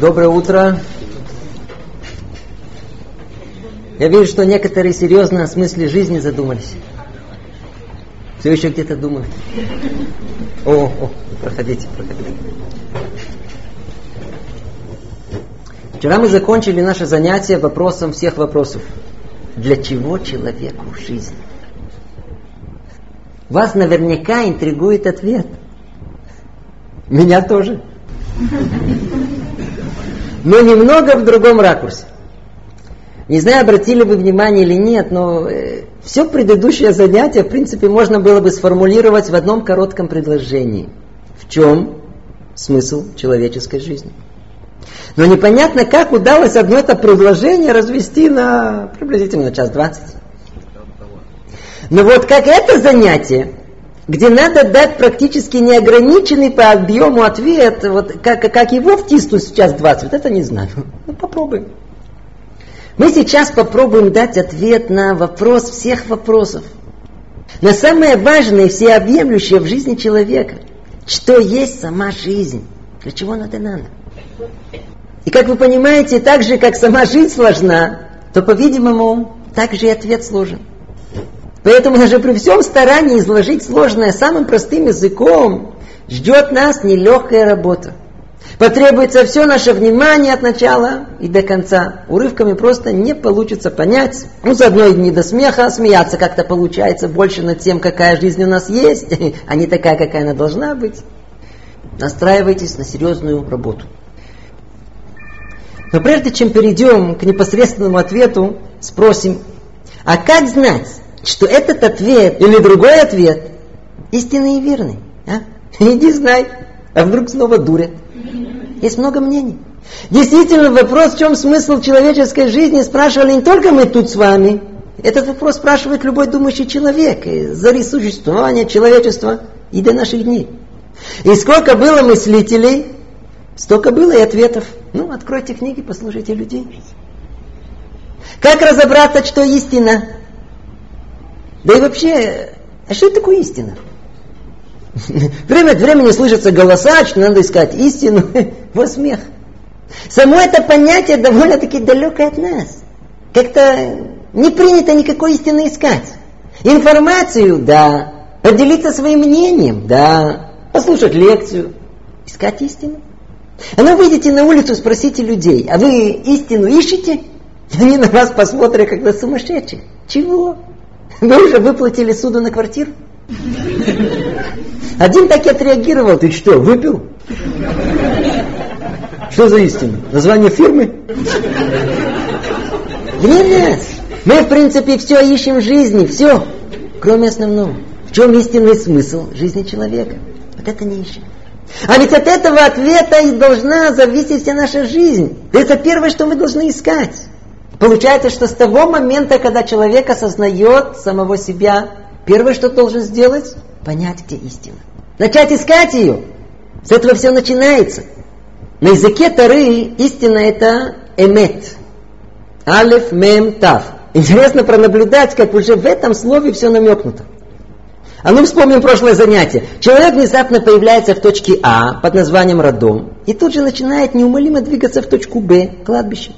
Доброе утро. Я вижу, что некоторые серьезно о смысле жизни задумались. Все еще где-то думают. О, о, проходите, проходите. Вчера мы закончили наше занятие вопросом всех вопросов. Для чего человеку жизнь? Вас наверняка интригует ответ. Меня тоже. Но немного в другом ракурсе. Не знаю, обратили вы внимание или нет, но э, все предыдущее занятие, в принципе, можно было бы сформулировать в одном коротком предложении. В чем смысл человеческой жизни? Но непонятно, как удалось одно это предложение развести на приблизительно час двадцать. Но вот как это занятие, где надо дать практически неограниченный по объему ответ, вот как, как его втиснуть в час двадцать, вот это не знаю. Ну, попробуем. Мы сейчас попробуем дать ответ на вопрос всех вопросов. На самое важное и всеобъемлющее в жизни человека. Что есть сама жизнь? Для чего она надо? И как вы понимаете, так же, как сама жизнь сложна, то, по-видимому, так же и ответ сложен. Поэтому даже при всем старании изложить сложное самым простым языком, ждет нас нелегкая работа. Потребуется все наше внимание от начала и до конца. Урывками просто не получится понять. Ну, заодно и не до смеха, а смеяться как-то получается больше над тем, какая жизнь у нас есть, а не такая, какая она должна быть. Настраивайтесь на серьезную работу. Но прежде чем перейдем к непосредственному ответу, спросим, а как знать, что этот ответ или другой ответ истинный и верный? А? Иди знай, а вдруг снова дурят. Есть много мнений. Действительно, вопрос, в чем смысл человеческой жизни, спрашивали не только мы тут с вами. Этот вопрос спрашивает любой думающий человек. Зари существования человечества и до наших дней. И сколько было мыслителей, столько было и ответов. Ну, откройте книги, послушайте людей. Как разобраться, что истина? Да и вообще, а что это такое истина? Время от времени слышатся голоса, что надо искать истину. Вот смех. Само это понятие довольно-таки далекое от нас. Как-то не принято никакой истины искать. Информацию, да. Поделиться своим мнением, да. Послушать лекцию. Искать истину. А ну выйдите на улицу, спросите людей, а вы истину ищете? Они на вас посмотрят, как на сумасшедших. Чего? Вы уже выплатили суду на квартиру? Один так и отреагировал. Ты что, выпил? Что за истина? Название фирмы? Нет, мы в принципе все ищем в жизни, все, кроме основного. В чем истинный смысл жизни человека? Вот это не ищем. А ведь от этого ответа и должна зависеть вся наша жизнь. Это первое, что мы должны искать. Получается, что с того момента, когда человек осознает самого себя, первое, что должен сделать, понять, где истина. Начать искать ее. С этого все начинается. На языке Тары истина это эмет. Алиф, мем, тав. Интересно пронаблюдать, как уже в этом слове все намекнуто. А ну вспомним прошлое занятие. Человек внезапно появляется в точке А под названием родом и тут же начинает неумолимо двигаться в точку Б, кладбище.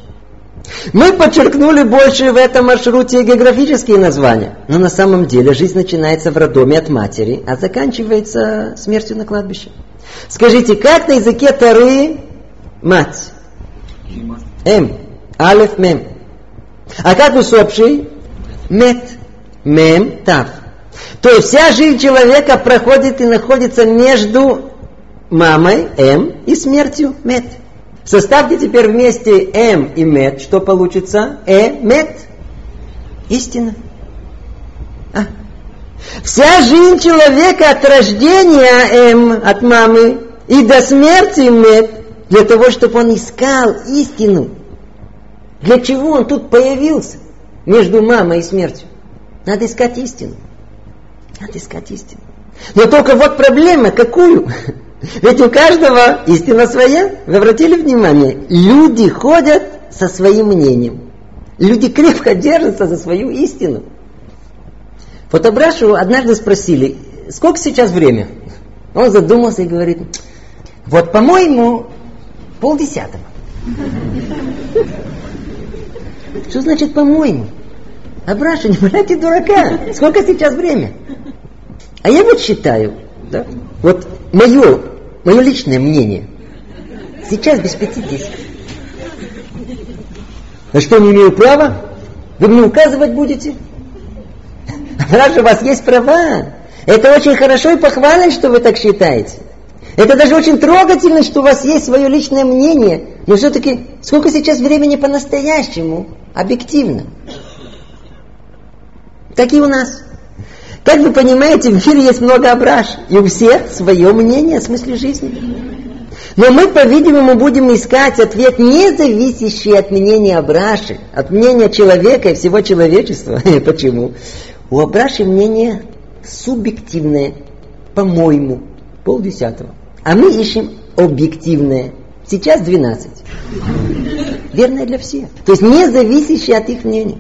Мы подчеркнули больше в этом маршруте географические названия. Но на самом деле жизнь начинается в роддоме от матери, а заканчивается смертью на кладбище. Скажите, как на языке Тары мать? М. Алеф, мем. А как усопший? Мет. Мем, тав. То есть вся жизнь человека проходит и находится между мамой, М, и смертью, Мет. Составьте теперь вместе М и Мет, что получится? Э, Мет. Истина. А? Вся жизнь человека от рождения М, от мамы, и до смерти Мет, для того, чтобы он искал истину. Для чего он тут появился между мамой и смертью? Надо искать истину. Надо искать истину. Но только вот проблема какую? Ведь у каждого истина своя. Вы обратили внимание? Люди ходят со своим мнением. Люди крепко держатся за свою истину. Фотобрашу однажды спросили, сколько сейчас время? Он задумался и говорит, вот по-моему, полдесятого. Что значит по-моему? Абраша, не валяйте дурака. Сколько сейчас время? А я вот считаю, да, вот мое, мое личное мнение, сейчас без пяти десять. А что, не имею права? Вы мне указывать будете? Раз у вас есть права, это очень хорошо и похвально, что вы так считаете. Это даже очень трогательно, что у вас есть свое личное мнение. Но все-таки сколько сейчас времени по-настоящему, объективно. Так и у нас. Как вы понимаете, в мире есть много ображ, и у всех свое мнение о смысле жизни. Но мы, по-видимому, будем искать ответ, не зависящий от мнения Абраши, от мнения человека и всего человечества. Почему? У Абраши мнение субъективное, по-моему, полдесятого. А мы ищем объективное. Сейчас 12. Верное для всех. То есть не зависящее от их мнений.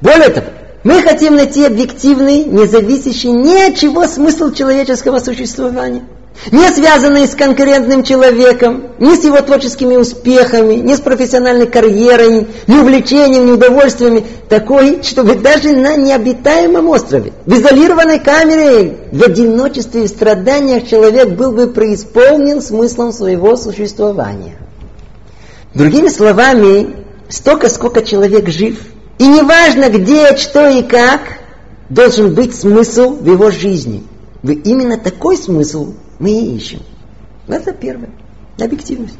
Более того, мы хотим найти объективный, не зависящий ни от чего смысл человеческого существования не связанные с конкурентным человеком, ни с его творческими успехами, ни с профессиональной карьерой, ни увлечением, ни удовольствиями, такой, чтобы даже на необитаемом острове, в изолированной камере, в одиночестве и страданиях человек был бы преисполнен смыслом своего существования. Другими словами, столько, сколько человек жив, и неважно где, что и как, должен быть смысл в его жизни. Вы именно такой смысл мы и ищем. Это первое. Объективность.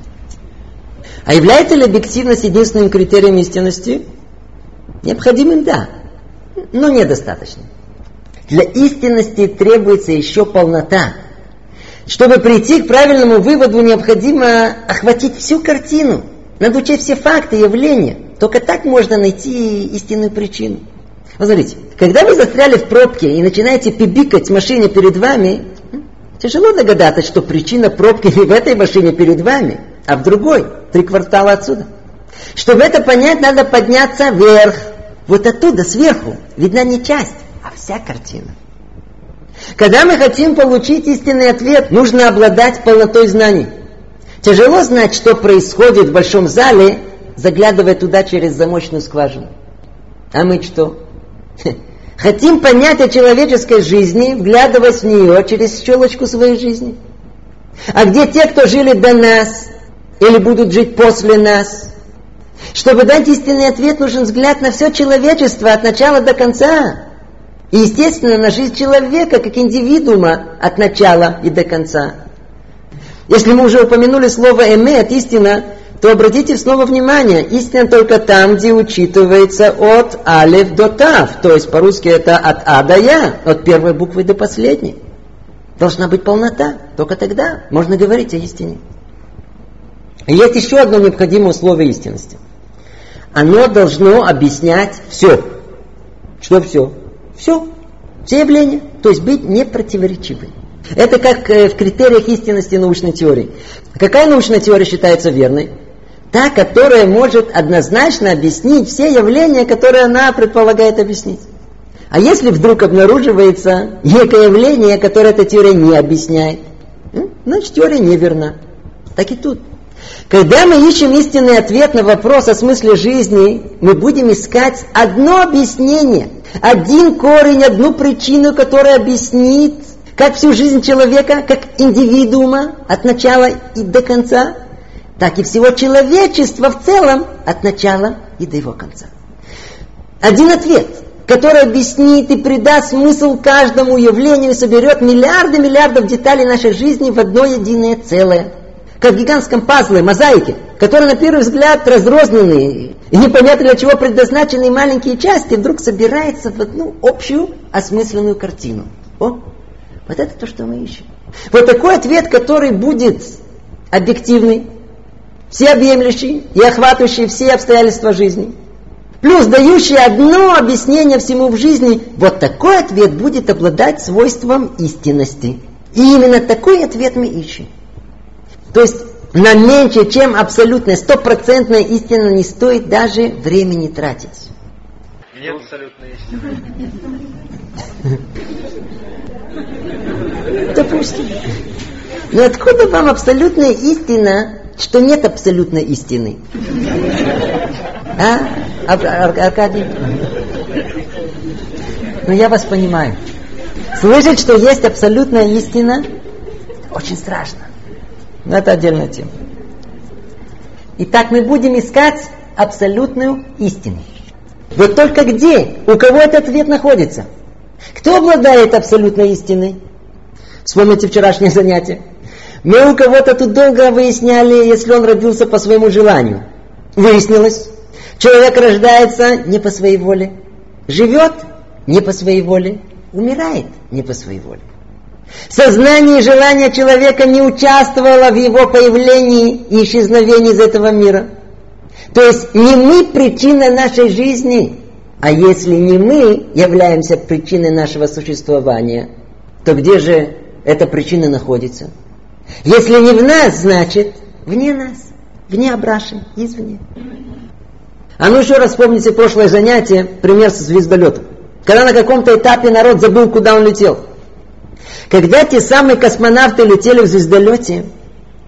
А является ли объективность единственным критерием истинности? Необходимым, да, но недостаточно. Для истинности требуется еще полнота. Чтобы прийти к правильному выводу, необходимо охватить всю картину, надо учесть все факты, явления. Только так можно найти истинную причину. Вот смотрите, когда вы застряли в пробке и начинаете пибикать машине перед вами, Тяжело догадаться, что причина пробки не в этой машине перед вами, а в другой, три квартала отсюда. Чтобы это понять, надо подняться вверх. Вот оттуда, сверху, видна не часть, а вся картина. Когда мы хотим получить истинный ответ, нужно обладать полнотой знаний. Тяжело знать, что происходит в большом зале, заглядывая туда через замочную скважину. А мы что? Хотим понять о человеческой жизни, вглядываясь в нее через щелочку своей жизни. А где те, кто жили до нас или будут жить после нас? Чтобы дать истинный ответ, нужен взгляд на все человечество от начала до конца. И, естественно, на жизнь человека как индивидуума от начала и до конца. Если мы уже упомянули слово «эмет», истина, то обратите снова внимание, истина только там, где учитывается от алев до тав, то есть по-русски это от а до я, от первой буквы до последней. Должна быть полнота, только тогда можно говорить о истине. И есть еще одно необходимое условие истинности. Оно должно объяснять все. Что все? Все. Все явления. То есть быть непротиворечивым. Это как э, в критериях истинности научной теории. Какая научная теория считается верной? Та, которая может однозначно объяснить все явления, которые она предполагает объяснить. А если вдруг обнаруживается некое явление, которое эта теория не объясняет, значит теория неверна. Так и тут. Когда мы ищем истинный ответ на вопрос о смысле жизни, мы будем искать одно объяснение, один корень, одну причину, которая объяснит, как всю жизнь человека, как индивидуума от начала и до конца, так и всего человечества в целом от начала и до его конца. Один ответ, который объяснит и придаст смысл каждому явлению, соберет миллиарды миллиардов деталей нашей жизни в одно единое целое. Как в гигантском пазле, мозаике, которые на первый взгляд разрозненные и непонятно для чего предназначенные маленькие части, вдруг собираются в одну общую осмысленную картину. О, вот это то, что мы ищем. Вот такой ответ, который будет объективный, всеобъемлющий и охватывающий все обстоятельства жизни. Плюс дающий одно объяснение всему в жизни, вот такой ответ будет обладать свойством истинности. И именно такой ответ мы ищем. То есть на меньше, чем абсолютная, стопроцентная истина не стоит даже времени тратить. Нет абсолютной истины. Допустим. Но откуда вам абсолютная истина, что нет абсолютной истины. А, Ар Аркадий? Ну, я вас понимаю. Слышать, что есть абсолютная истина, очень страшно. Но это отдельная тема. Итак, мы будем искать абсолютную истину. Вот только где? У кого этот ответ находится? Кто обладает абсолютной истиной? Вспомните вчерашнее занятие. Мы у кого-то тут долго выясняли, если он родился по своему желанию. Выяснилось, человек рождается не по своей воле, живет не по своей воле, умирает не по своей воле. Сознание и желание человека не участвовало в его появлении и исчезновении из этого мира. То есть не мы причина нашей жизни, а если не мы являемся причиной нашего существования, то где же эта причина находится? Если не в нас, значит вне нас, вне Абраши, извне. А ну еще раз вспомните прошлое занятие, пример со звездолетом. Когда на каком-то этапе народ забыл, куда он летел. Когда те самые космонавты летели в звездолете,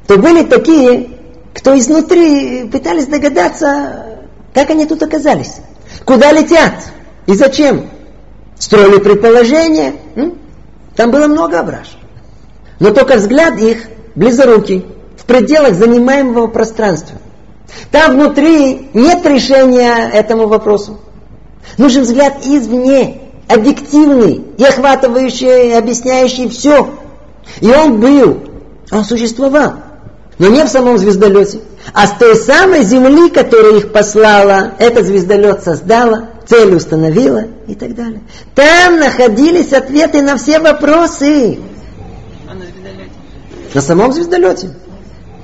то были такие, кто изнутри пытались догадаться, как они тут оказались. Куда летят и зачем. Строили предположения. Там было много ображ. Но только взгляд их близорукий, в пределах занимаемого пространства. Там внутри нет решения этому вопросу. Нужен взгляд извне, объективный и охватывающий, объясняющий все. И он был, он существовал. Но не в самом звездолете, а с той самой Земли, которая их послала, этот звездолет создала, цель установила и так далее. Там находились ответы на все вопросы. На самом звездолете.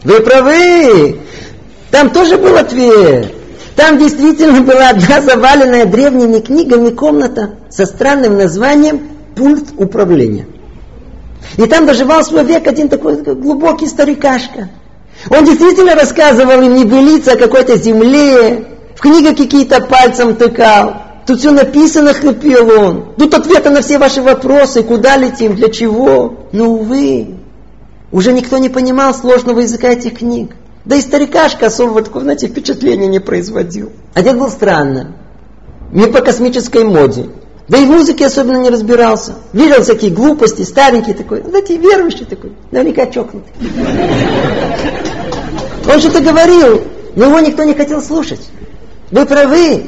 Вы правы. Там тоже был ответ. Там действительно была одна заваленная древними книгами комната со странным названием «Пульт управления». И там доживал свой век один такой глубокий старикашка. Он действительно рассказывал им небылицы о какой-то земле, в книгах какие-то пальцем тыкал. Тут все написано, хрипел он. Тут ответы на все ваши вопросы, куда летим, для чего. Но, увы, уже никто не понимал сложного языка этих книг. Да и старикашка особого такого, знаете, впечатления не производил. Одет был странно. Не по космической моде. Да и в музыке особенно не разбирался. Верил всякие глупости, старенький такой. Знаете, верующий такой. Наверняка чокнутый. Он что-то говорил, но его никто не хотел слушать. Вы правы.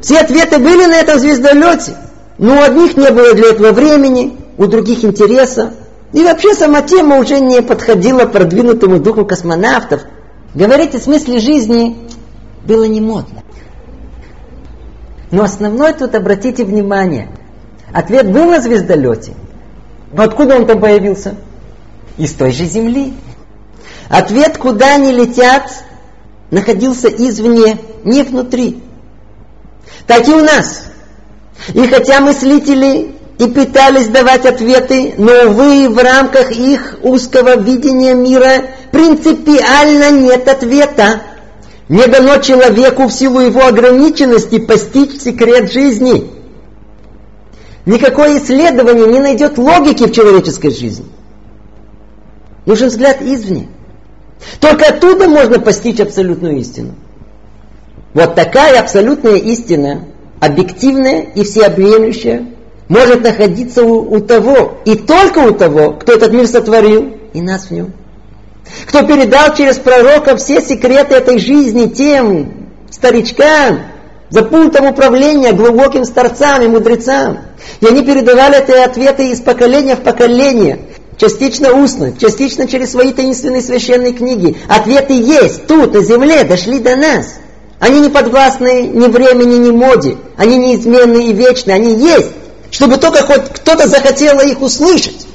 Все ответы были на этом звездолете. Но у одних не было для этого времени, у других интереса. И вообще сама тема уже не подходила продвинутому духу космонавтов. Говорить о смысле жизни было не модно. Но основной тут, обратите внимание, ответ был на звездолете. Но откуда он там появился? Из той же Земли. Ответ, куда они летят, находился извне, не внутри. Так и у нас. И хотя мыслители и пытались давать ответы, но, увы, в рамках их узкого видения мира принципиально нет ответа. Не дано человеку в силу его ограниченности постичь секрет жизни. Никакое исследование не найдет логики в человеческой жизни. Нужен взгляд извне. Только оттуда можно постичь абсолютную истину. Вот такая абсолютная истина, объективная и всеобъемлющая, может находиться у, у того, и только у того, кто этот мир сотворил, и нас в нем. Кто передал через пророка все секреты этой жизни тем старичкам, за пунктом управления глубоким старцам и мудрецам. И они передавали эти ответы из поколения в поколение, частично устно, частично через свои таинственные священные книги. Ответы есть тут, на земле, дошли до нас. Они не подвластны ни времени, ни моде. Они неизменны и вечны. Они есть чтобы только хоть кто-то захотел их услышать.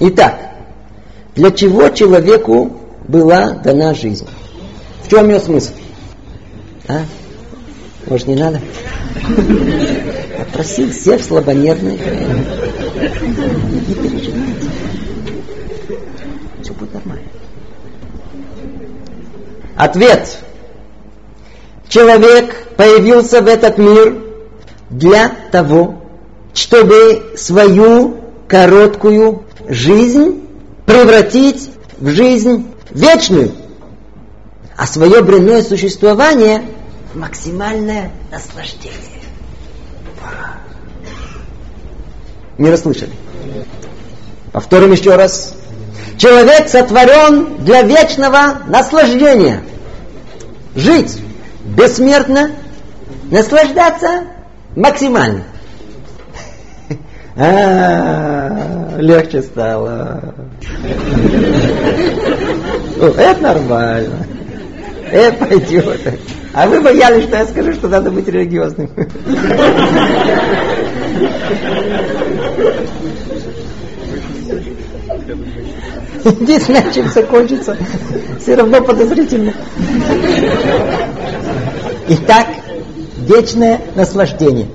Итак, для чего человеку была дана жизнь? В чем ее смысл? А? Может, не надо? Попросил всех слабонервных. Не переживайте. Все будет нормально. Ответ человек появился в этот мир для того, чтобы свою короткую жизнь превратить в жизнь вечную, а свое бренное существование в максимальное наслаждение. Не расслышали? Повторим еще раз. Человек сотворен для вечного наслаждения. Жить бессмертно, наслаждаться максимально. А, легче стало. Это нормально. Это пойдет. А вы боялись, что я скажу, что надо быть религиозным. Единственное, чем закончится, все равно подозрительно. Итак, вечное наслаждение.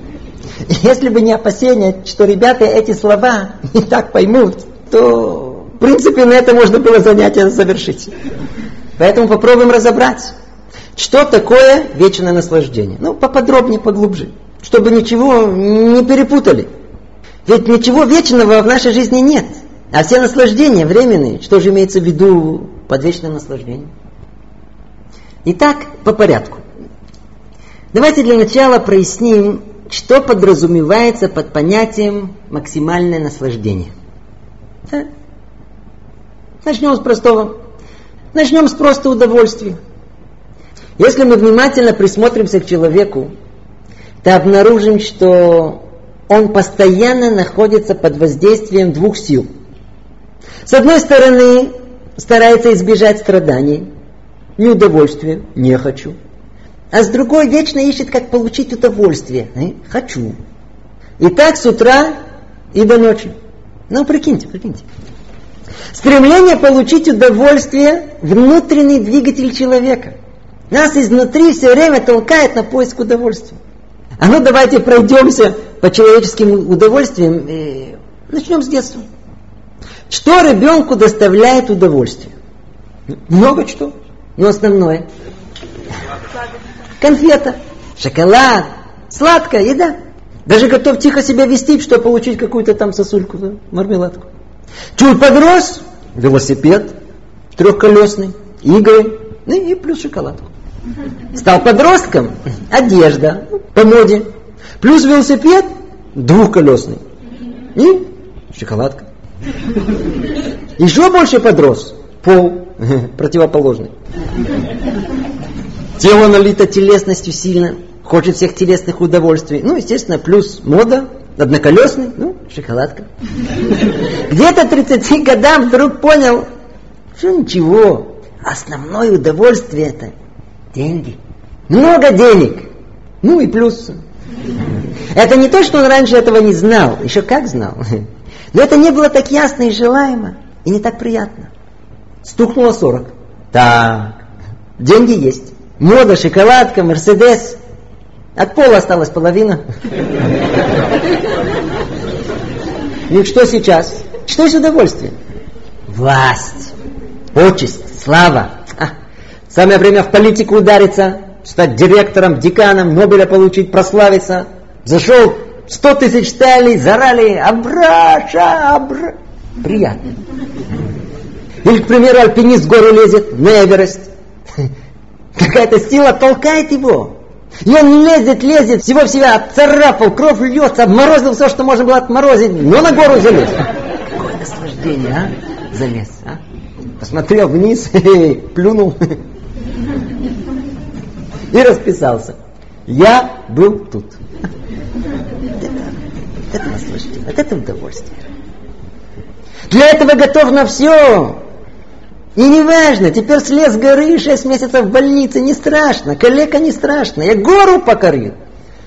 Если бы не опасение, что ребята эти слова не так поймут, то, в принципе, на это можно было занятие завершить. Поэтому попробуем разобрать, что такое вечное наслаждение. Ну, поподробнее, поглубже, чтобы ничего не перепутали. Ведь ничего вечного в нашей жизни нет. А все наслаждения временные. Что же имеется в виду под вечным наслаждением? Итак, по порядку. Давайте для начала проясним, что подразумевается под понятием максимальное наслаждение. А? Начнем с простого. Начнем с просто удовольствия. Если мы внимательно присмотримся к человеку, то обнаружим, что он постоянно находится под воздействием двух сил. С одной стороны, старается избежать страданий, неудовольствия, не хочу. А с другой вечно ищет, как получить удовольствие. Э? Хочу. И так с утра и до ночи. Ну, прикиньте, прикиньте. Стремление получить удовольствие – внутренний двигатель человека. Нас изнутри все время толкает на поиск удовольствия. А ну давайте пройдемся по человеческим удовольствиям. И начнем с детства. Что ребенку доставляет удовольствие? Много что, но основное. Конфета, шоколад, сладкая еда. Даже готов тихо себя вести, чтобы получить какую-то там сосульку, да, мармеладку. Чуть подрос, велосипед трехколесный, игры, ну и плюс шоколадку. Стал подростком, одежда по моде, плюс велосипед двухколесный и шоколадка. Еще больше подрос, пол противоположный. Тело налито телесностью сильно, хочет всех телесных удовольствий. Ну, естественно, плюс мода, одноколесный, ну, шоколадка. Где-то 30 годам вдруг понял, что ничего, основное удовольствие это деньги. Много денег. Ну и плюс. Это не то, что он раньше этого не знал, еще как знал. Но это не было так ясно и желаемо, и не так приятно. Стукнуло 40. Так, деньги есть. Мода, шоколадка, Мерседес. От пола осталась половина. И что сейчас? Что есть удовольствие? Власть, почесть, слава. А, самое время в политику удариться, стать директором, деканом, Нобеля получить, прославиться. Зашел сто тысяч стали, зарали, абраша, абра. Приятно. Или, к примеру, альпинист в гору лезет, на Эверест. Какая-то сила толкает его. И он лезет, лезет, всего в себя отцарапал, кровь льется, обморозил все, что можно было отморозить, но на гору залез. Какое наслаждение, а? Залез, а? Посмотрел вниз, плюнул и расписался. Я был тут. Это наслаждение, вот это удовольствие. Для этого готов на все. И не важно, теперь слез с горы, шесть месяцев в больнице, не страшно, коллега не страшно, я гору покорил.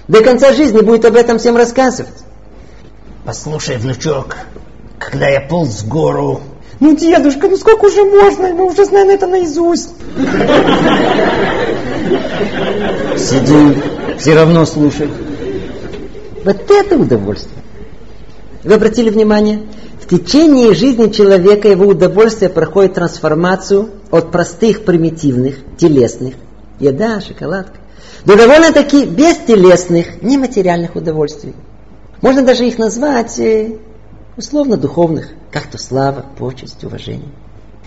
До конца жизни будет об этом всем рассказывать. Послушай, внучок, когда я полз с гору... Ну, дедушка, ну сколько уже можно? Мы уже знаем это наизусть. Сиди, все равно слушай. Вот это удовольствие. Вы обратили внимание? В течение жизни человека его удовольствие проходит трансформацию от простых, примитивных, телесных, еда, шоколадка, до довольно-таки бестелесных, нематериальных удовольствий. Можно даже их назвать э, условно духовных, как то слава, почесть, уважение.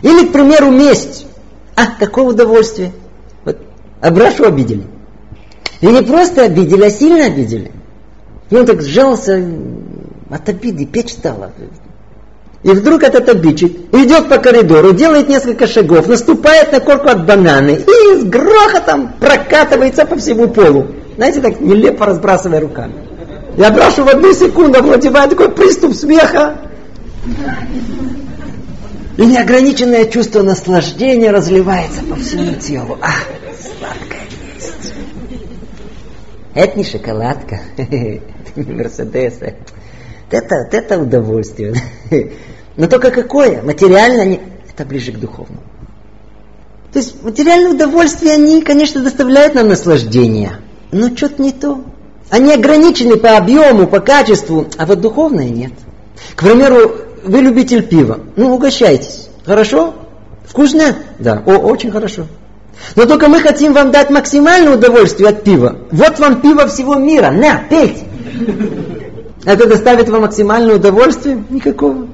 Или, к примеру, месть. А, какое удовольствие. Вот Абрашу обидели. И не просто обидели, а сильно обидели. И он так сжался от обиды, печь стала. И вдруг этот обидчик идет по коридору, делает несколько шагов, наступает на корку от бананы и с грохотом прокатывается по всему полу. Знаете, так нелепо разбрасывая руками. Я брошу в одну секунду, овладевает такой приступ смеха. И неограниченное чувство наслаждения разливается по всему телу. Ах, сладкая есть. Это не шоколадка, это не Мерседес. Это, это удовольствие. Но только какое? Материально не... это ближе к духовному. То есть материальные удовольствия, они, конечно, доставляют нам наслаждение. Но что-то не то. Они ограничены по объему, по качеству, а вот духовное нет. К примеру, вы любитель пива. Ну, угощайтесь. Хорошо? Вкусно? Да. О, очень хорошо. Но только мы хотим вам дать максимальное удовольствие от пива. Вот вам пиво всего мира. На, пейте. Это доставит вам максимальное удовольствие? Никакого.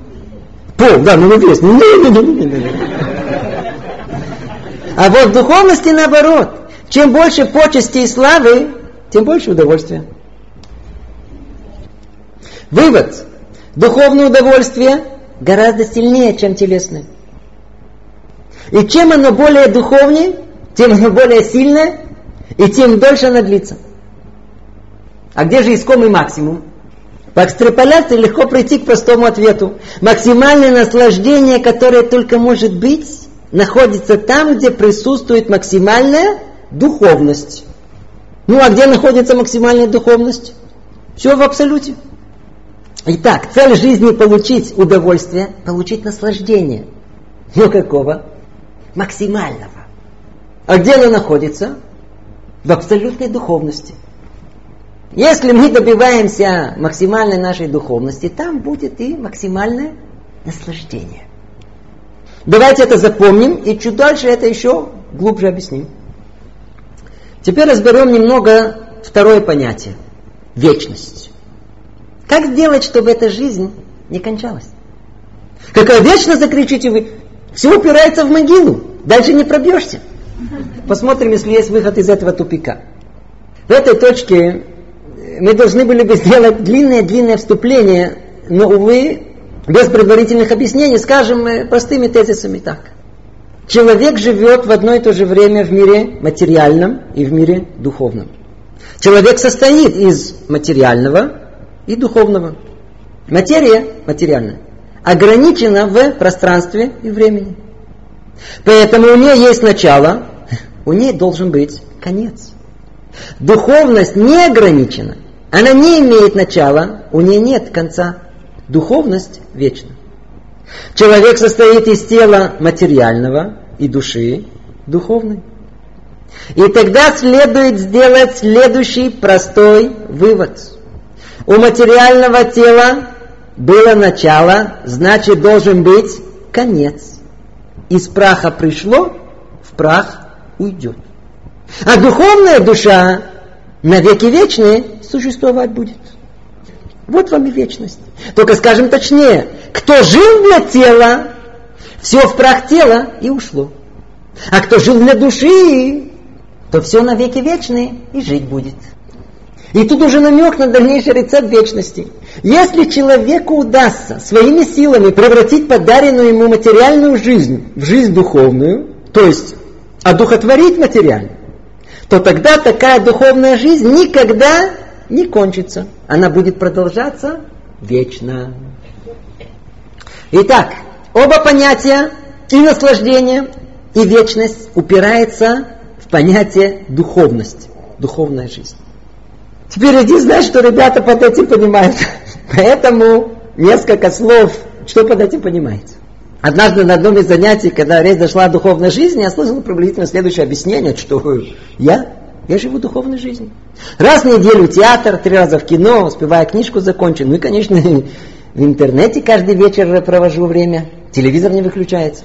Пол, да, ну весь. А вот в духовности наоборот. Чем больше почести и славы, тем больше удовольствия. Вывод. Духовное удовольствие гораздо сильнее, чем телесное. И чем оно более духовнее, тем оно более сильное, и тем дольше оно длится. А где же искомый максимум? По экстраполяции легко прийти к простому ответу. Максимальное наслаждение, которое только может быть, находится там, где присутствует максимальная духовность. Ну а где находится максимальная духовность? Все в абсолюте. Итак, цель жизни получить удовольствие, получить наслаждение. Но какого? Максимального. А где оно находится? В абсолютной духовности. Если мы добиваемся максимальной нашей духовности, там будет и максимальное наслаждение. Давайте это запомним и чуть дальше это еще глубже объясним. Теперь разберем немного второе понятие – вечность. Как сделать, чтобы эта жизнь не кончалась? Какая вечность, закричите вы? Все упирается в могилу, дальше не пробьешься. Посмотрим, если есть выход из этого тупика. В этой точке мы должны были бы сделать длинное-длинное вступление, но, увы, без предварительных объяснений, скажем простыми тезисами так. Человек живет в одно и то же время в мире материальном и в мире духовном. Человек состоит из материального и духовного. Материя материальная ограничена в пространстве и времени. Поэтому у нее есть начало, у нее должен быть конец. Духовность не ограничена. Она не имеет начала, у нее нет конца. Духовность вечна. Человек состоит из тела материального и души духовной. И тогда следует сделать следующий простой вывод. У материального тела было начало, значит должен быть конец. Из праха пришло, в прах уйдет. А духовная душа на веки вечные существовать будет. Вот вам и вечность. Только скажем точнее, кто жил для тела, все в прах тела и ушло. А кто жил для души, то все на веки вечные и жить будет. И тут уже намек на дальнейший рецепт вечности. Если человеку удастся своими силами превратить подаренную ему материальную жизнь в жизнь духовную, то есть одухотворить материальную, то тогда такая духовная жизнь никогда не кончится. Она будет продолжаться вечно. Итак, оба понятия и наслаждение, и вечность упирается в понятие духовность, духовная жизнь. Теперь иди знаешь, что ребята под этим понимают. Поэтому несколько слов, что под этим понимается. Однажды на одном из занятий, когда речь зашла о духовной жизни, я слышал приблизительно следующее объяснение, что я, я живу духовной жизнью. Раз в неделю театр, три раза в кино, успевая книжку закончить. Ну и, конечно, в интернете каждый вечер провожу время. Телевизор не выключается.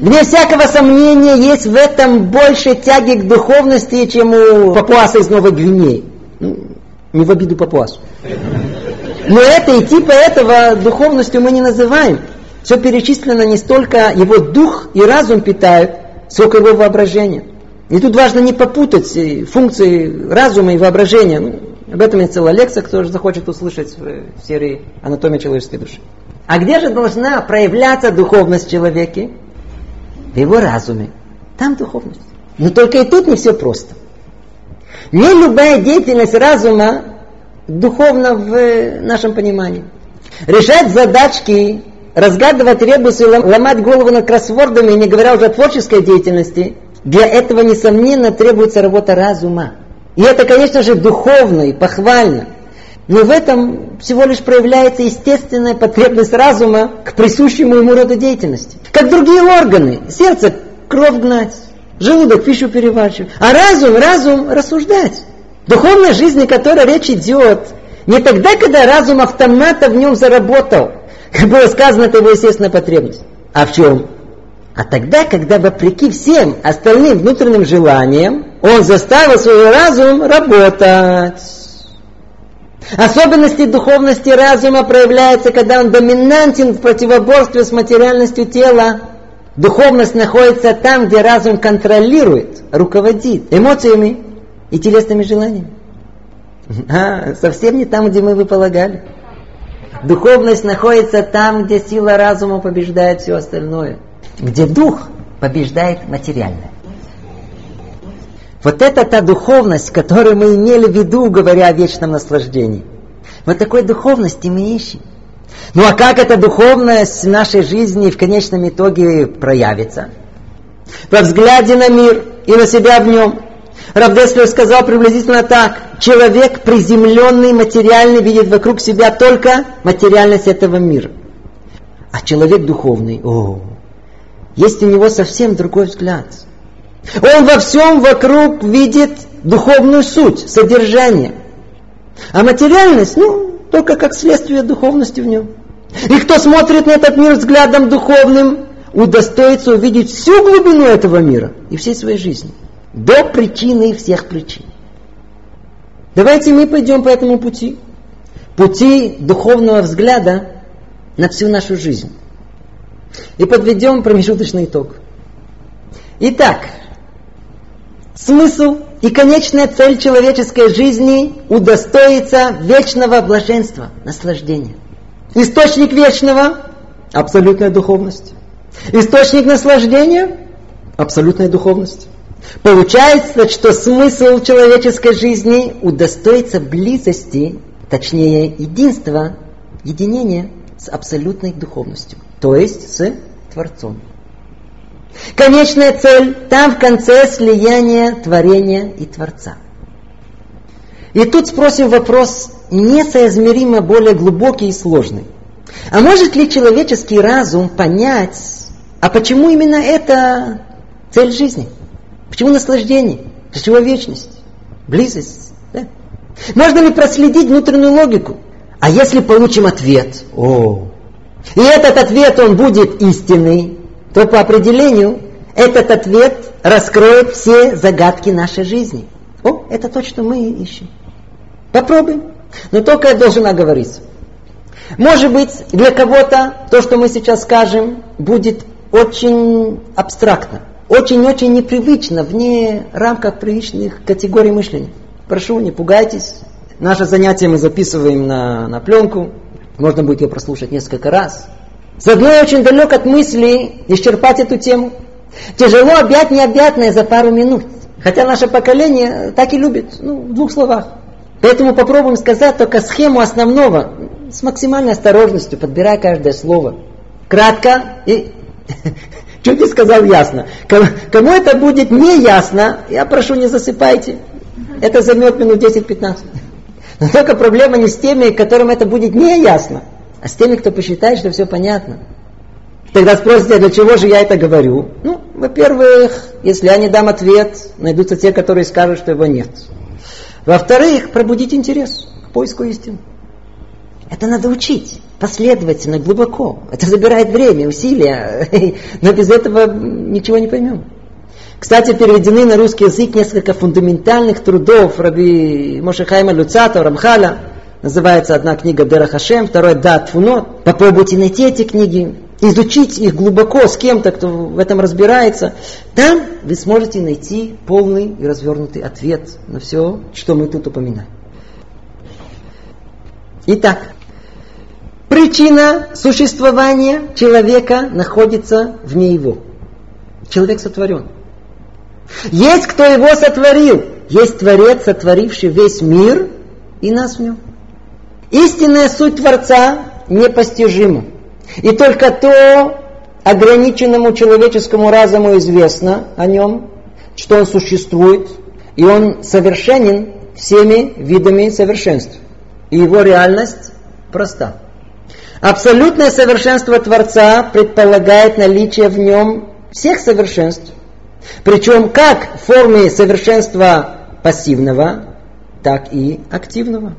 Мне всякого сомнения есть в этом больше тяги к духовности, чем у папуаса из Новой Гвинеи. Ну, не в обиду папуасу. Но это и типа этого духовностью мы не называем. Все перечислено не столько его дух и разум питают, сколько его воображение. И тут важно не попутать функции разума и воображения. Ну, об этом есть целая лекция, кто же захочет услышать в серии «Анатомия человеческой души». А где же должна проявляться духовность в человеке? В его разуме. Там духовность. Но только и тут не все просто. Не любая деятельность разума духовна в нашем понимании. Решать задачки, разгадывать ребусы, ломать голову над кроссвордами, не говоря уже о творческой деятельности, для этого, несомненно, требуется работа разума. И это, конечно же, духовно и похвально. Но в этом всего лишь проявляется естественная потребность разума к присущему ему роду деятельности. Как другие органы. Сердце кровь гнать, желудок пищу переваривать. А разум, разум рассуждать. Духовной жизни, о которой речь идет, не тогда, когда разум автомата в нем заработал, как было сказано, это его естественная потребность. А в чем? А тогда, когда вопреки всем остальным внутренним желаниям, он заставил свой разум работать. Особенности духовности разума проявляются, когда он доминантен в противоборстве с материальностью тела. Духовность находится там, где разум контролирует, руководит эмоциями и телесными желаниями. А, совсем не там, где мы вы полагали. Духовность находится там, где сила разума побеждает все остальное. Где дух побеждает материальное. Вот это та духовность, которую мы имели в виду, говоря о вечном наслаждении. Вот такой духовности мы ищем. Ну а как эта духовность в нашей жизни в конечном итоге проявится? Во взгляде на мир и на себя в нем. Равдеслер сказал приблизительно так. Человек приземленный, материальный, видит вокруг себя только материальность этого мира. А человек духовный, о, есть у него совсем другой взгляд – он во всем вокруг видит духовную суть, содержание. А материальность, ну, только как следствие духовности в нем. И кто смотрит на этот мир взглядом духовным, удостоится увидеть всю глубину этого мира и всей своей жизни. До причины всех причин. Давайте мы пойдем по этому пути. Пути духовного взгляда на всю нашу жизнь. И подведем промежуточный итог. Итак, Смысл и конечная цель человеческой жизни удостоиться вечного блаженства, наслаждения. Источник вечного – абсолютная духовность. Источник наслаждения – абсолютная духовность. Получается, что смысл человеческой жизни удостоится близости, точнее единства, единения с абсолютной духовностью, то есть с Творцом. Конечная цель там в конце слияние творения и Творца. И тут спросим вопрос несоизмеримо более глубокий и сложный. А может ли человеческий разум понять, а почему именно это цель жизни? Почему наслаждение? Для чего вечность? Близость? Да? Можно ли проследить внутреннюю логику? А если получим ответ, о, и этот ответ, он будет истинный, то по определению этот ответ раскроет все загадки нашей жизни. О, это то, что мы ищем. Попробуем. Но только я должен оговориться. Может быть, для кого-то то, что мы сейчас скажем, будет очень абстрактно, очень-очень непривычно, вне рамках привычных категорий мышления. Прошу, не пугайтесь. Наше занятие мы записываем на, на пленку. Можно будет ее прослушать несколько раз. С одной очень далек от мысли исчерпать эту тему. Тяжело объять необъятное за пару минут. Хотя наше поколение так и любит, ну, в двух словах. Поэтому попробуем сказать только схему основного, с максимальной осторожностью, подбирая каждое слово. Кратко и чуть не сказал ясно. Кому это будет не ясно, я прошу, не засыпайте. Это займет минут 10-15. Но только проблема не с теми, которым это будет не ясно а с теми, кто посчитает, что все понятно. Тогда спросите, «А для чего же я это говорю? Ну, во-первых, если я не дам ответ, найдутся те, которые скажут, что его нет. Во-вторых, пробудить интерес к поиску истины. Это надо учить последовательно, глубоко. Это забирает время, усилия, но без этого ничего не поймем. Кстати, переведены на русский язык несколько фундаментальных трудов Раби Мошехайма Люцата, Рамхаля, Называется одна книга Дера Хашем, вторая Дат Фунот. Попробуйте найти эти книги, изучить их глубоко с кем-то, кто в этом разбирается. Там вы сможете найти полный и развернутый ответ на все, что мы тут упоминаем. Итак, причина существования человека находится вне его. Человек сотворен. Есть кто его сотворил. Есть Творец, сотворивший весь мир и нас в нем. Истинная суть Творца непостижима. И только то ограниченному человеческому разуму известно о нем, что он существует, и он совершенен всеми видами совершенств. И его реальность проста. Абсолютное совершенство Творца предполагает наличие в нем всех совершенств, причем как в форме совершенства пассивного, так и активного.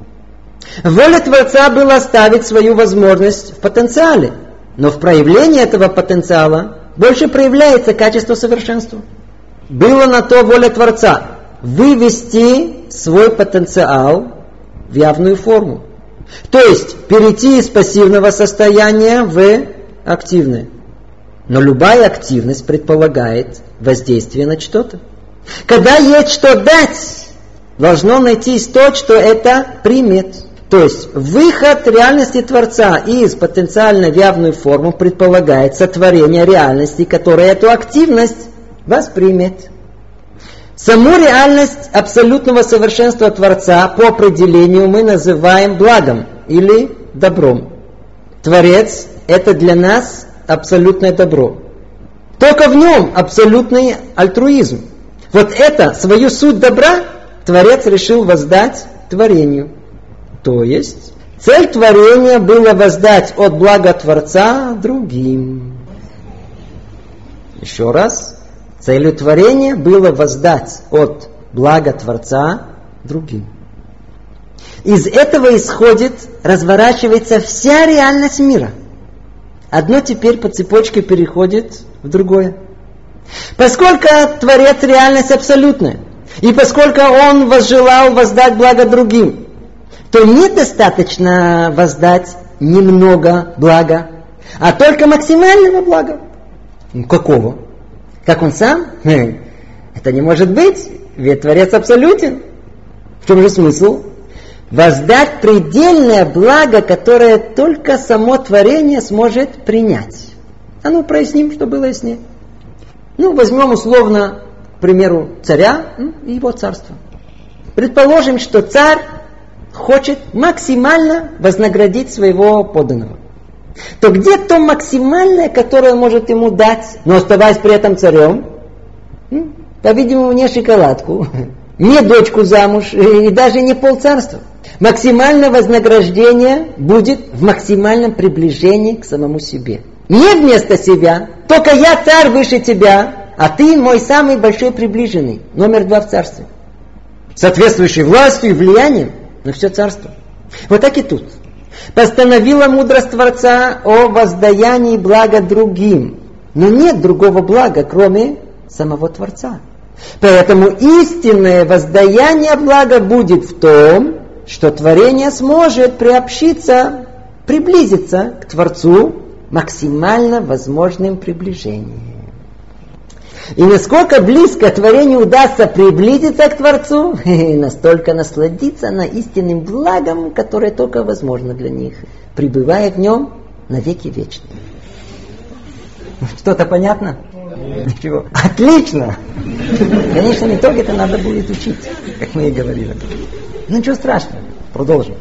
Воля Творца была оставить свою возможность в потенциале, но в проявлении этого потенциала больше проявляется качество совершенства. Было на то воля Творца вывести свой потенциал в явную форму. То есть перейти из пассивного состояния в активное. Но любая активность предполагает воздействие на что-то. Когда есть что дать, должно найтись то, что это примет. То есть выход реальности Творца из потенциально в явную форму предполагает сотворение реальности, которая эту активность воспримет. Саму реальность абсолютного совершенства Творца по определению мы называем благом или добром. Творец – это для нас абсолютное добро. Только в нем абсолютный альтруизм. Вот это, свою суть добра, Творец решил воздать творению. То есть, цель творения была воздать от блага Творца другим. Еще раз, целью творения было воздать от блага Творца другим. Из этого исходит, разворачивается вся реальность мира. Одно теперь по цепочке переходит в другое. Поскольку Творец реальность абсолютная, и поскольку Он возжелал воздать благо другим, то недостаточно воздать немного блага, а только максимального блага. Ну, какого? Как он сам? Это не может быть, ведь Творец абсолютен. В чем же смысл? Воздать предельное благо, которое только само творение сможет принять. А ну проясним, что было яснее. Ну, возьмем условно, к примеру, царя ну, и его царство. Предположим, что царь хочет максимально вознаградить своего подданного. То где то максимальное, которое может ему дать, но оставаясь при этом царем? По-видимому, не шоколадку, не дочку замуж и даже не полцарства. Максимальное вознаграждение будет в максимальном приближении к самому себе. Не вместо себя, только я царь выше тебя, а ты мой самый большой приближенный, номер два в царстве. Соответствующий властью и влиянием на все царство. Вот так и тут. Постановила мудрость Творца о воздаянии блага другим. Но нет другого блага, кроме самого Творца. Поэтому истинное воздаяние блага будет в том, что творение сможет приобщиться, приблизиться к Творцу максимально возможным приближением. И насколько близко творению удастся приблизиться к Творцу, настолько насладиться на истинным благом, которое только возможно для них, пребывая в нем на веки вечные. Что-то понятно? Ничего. Отлично! Конечно, в итоге это надо будет учить, как мы и говорили. Ну ничего страшного. Продолжим.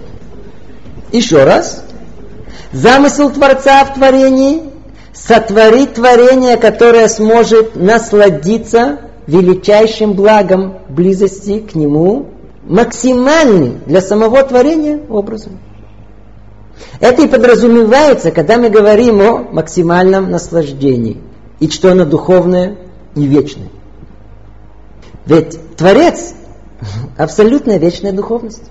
Еще раз. Замысел Творца в творении сотворить творение, которое сможет насладиться величайшим благом близости к нему, максимальный для самого творения образом. Это и подразумевается, когда мы говорим о максимальном наслаждении, и что оно духовное и вечное. Ведь Творец – абсолютная вечная духовность.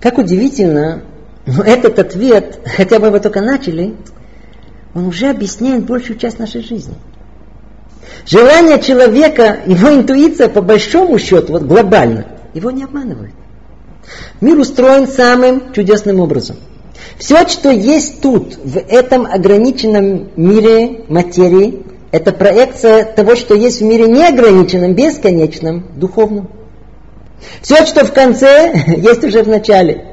Как удивительно, но этот ответ, хотя бы мы только начали, он уже объясняет большую часть нашей жизни. Желание человека, его интуиция, по большому счету, вот глобально, его не обманывает. Мир устроен самым чудесным образом. Все, что есть тут, в этом ограниченном мире материи, это проекция того, что есть в мире неограниченном, бесконечном, духовном. Все, что в конце, есть уже в начале.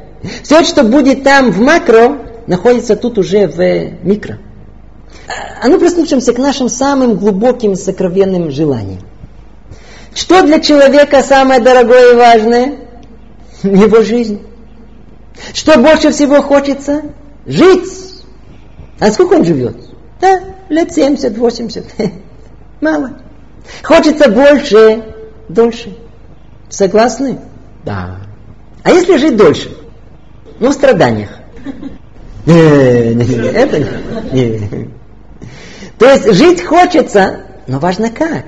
Все, что будет там в макро, находится тут уже в микро. А ну прислушаемся к нашим самым глубоким сокровенным желаниям. Что для человека самое дорогое и важное? Его жизнь. Что больше всего хочется? Жить. А сколько он живет? Да, лет 70-80. Мало. Хочется больше, дольше. Согласны? Да. А если жить дольше? Ну, в страданиях. Не, не, не, это не. То есть жить хочется, но важно как.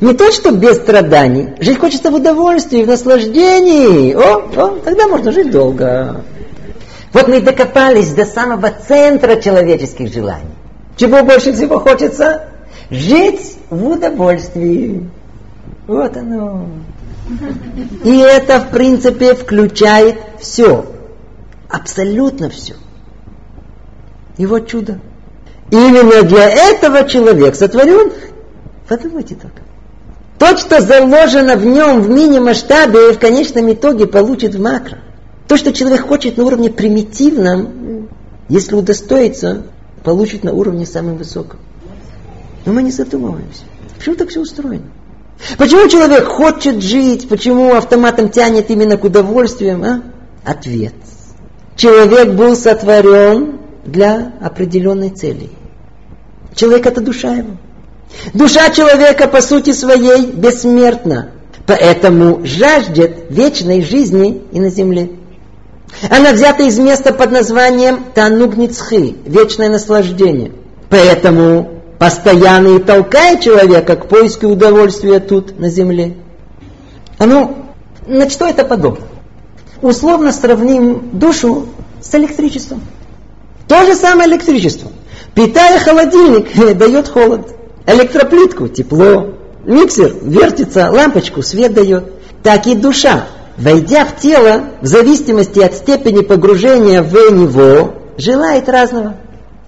Не то, что без страданий. Жить хочется в удовольствии, в наслаждении. О, о, тогда можно жить долго. Вот мы докопались до самого центра человеческих желаний. Чего больше всего хочется? Жить в удовольствии. Вот оно. И это, в принципе, включает все. Абсолютно все. И вот чудо. Именно для этого человек сотворен. Подумайте только. То, что заложено в нем в мини-масштабе, в конечном итоге получит в макро. То, что человек хочет на уровне примитивном, если удостоится, получит на уровне самым высоком. Но мы не задумываемся. Почему так все устроено? Почему человек хочет жить? Почему автоматом тянет именно к удовольствиям? А? Ответ. Человек был сотворен для определенной цели. Человек это душа его. Душа человека по сути своей бессмертна, поэтому жаждет вечной жизни и на земле. Она взята из места под названием Тануг Ницхи, вечное наслаждение. Поэтому постоянно и толкает человека к поиску удовольствия тут, на земле. А ну, на что это подобно? Условно сравним душу с электричеством. То же самое электричество. Питая холодильник, дает холод. Электроплитку – тепло. Миксер вертится, лампочку свет дает. Так и душа, войдя в тело, в зависимости от степени погружения в него, желает разного.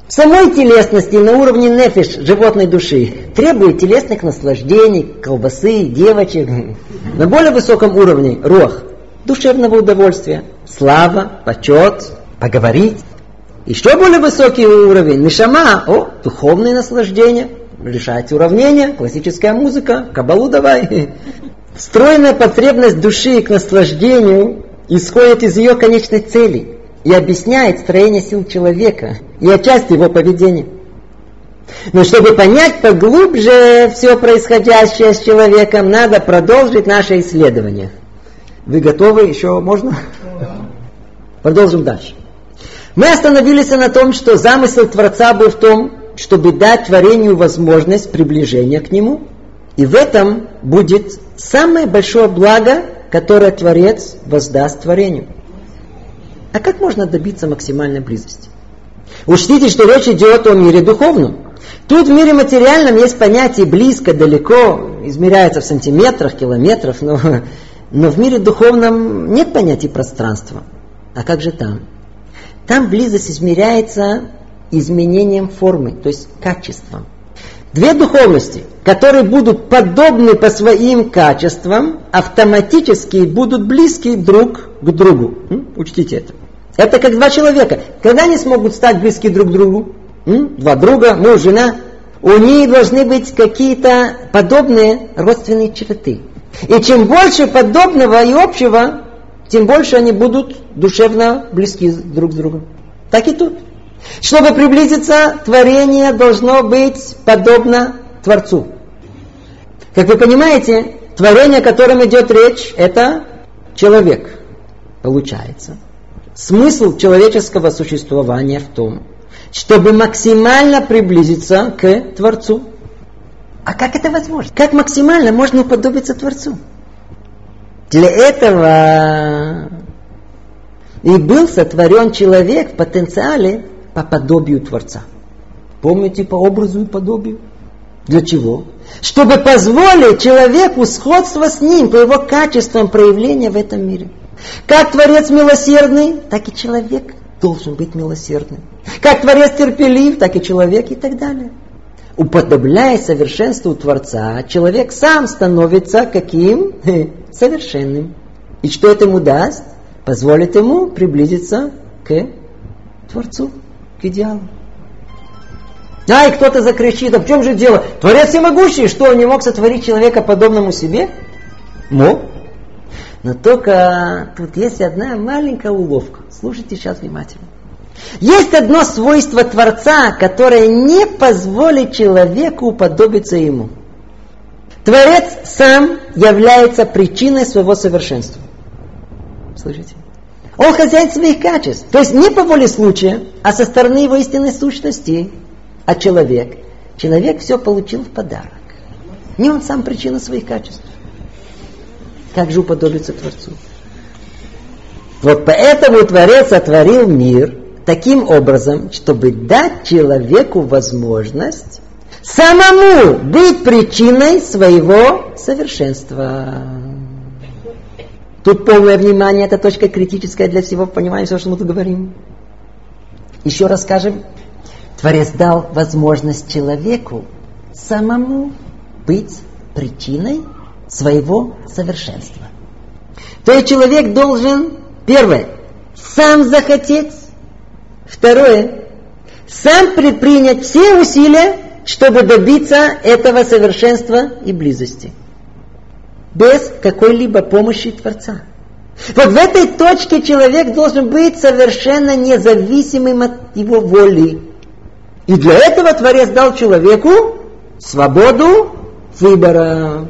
Самой телесности на уровне нефиш, животной души, требует телесных наслаждений, колбасы, девочек. На более высоком уровне – рох, душевного удовольствия, слава, почет, поговорить. Еще более высокий уровень – нишама, о, духовные наслаждения – решать уравнения, классическая музыка, кабалу давай. Встроенная потребность души к наслаждению исходит из ее конечной цели и объясняет строение сил человека и отчасти его поведения. Но чтобы понять поглубже все происходящее с человеком, надо продолжить наше исследование. Вы готовы? Еще можно? Продолжим дальше. Мы остановились на том, что замысел Творца был в том, чтобы дать творению возможность приближения к нему. И в этом будет самое большое благо, которое Творец воздаст творению. А как можно добиться максимальной близости? Учтите, что речь идет о мире духовном. Тут в мире материальном есть понятие близко, далеко, измеряется в сантиметрах, километрах, но, но в мире духовном нет понятия пространства. А как же там? Там близость измеряется изменением формы, то есть качеством. Две духовности, которые будут подобны по своим качествам, автоматически будут близки друг к другу. Учтите это. Это как два человека. Когда они смогут стать близки друг к другу? Два друга, муж, жена. У них должны быть какие-то подобные родственные черты. И чем больше подобного и общего, тем больше они будут душевно близки друг с другом. Так и тут. Чтобы приблизиться, творение должно быть подобно Творцу. Как вы понимаете, творение, о котором идет речь, это человек. Получается. Смысл человеческого существования в том, чтобы максимально приблизиться к Творцу. А как это возможно? Как максимально можно уподобиться Творцу? Для этого и был сотворен человек в потенциале по подобию Творца. Помните, по образу и подобию? Для чего? Чтобы позволить человеку сходство с ним по его качествам проявления в этом мире. Как Творец милосердный, так и человек должен быть милосердным. Как Творец терпелив, так и человек и так далее. Уподобляя совершенству Творца, человек сам становится каким? Совершенным. И что это ему даст? Позволит ему приблизиться к Творцу, к идеалу. А, и кто-то закричит, а в чем же дело? Творец всемогущий, что, он не мог сотворить человека подобному себе? Мог. Но только тут есть одна маленькая уловка. Слушайте сейчас внимательно. Есть одно свойство Творца, которое не позволит человеку уподобиться ему. Творец сам является причиной своего совершенства. Слышите? Он хозяин своих качеств. То есть не по воле случая, а со стороны его истинной сущности. А человек? Человек все получил в подарок. Не он сам причина своих качеств. Как же уподобиться Творцу? Вот поэтому Творец сотворил мир таким образом, чтобы дать человеку возможность самому быть причиной своего совершенства. Тут полное внимание, это точка критическая для всего понимания, все, что мы тут говорим. Еще раз скажем, Творец дал возможность человеку самому быть причиной своего совершенства. То есть человек должен, первое, сам захотеть, второе, сам предпринять все усилия, чтобы добиться этого совершенства и близости. Без какой-либо помощи Творца. Вот в этой точке человек должен быть совершенно независимым от его воли. И для этого Творец дал человеку свободу выбора.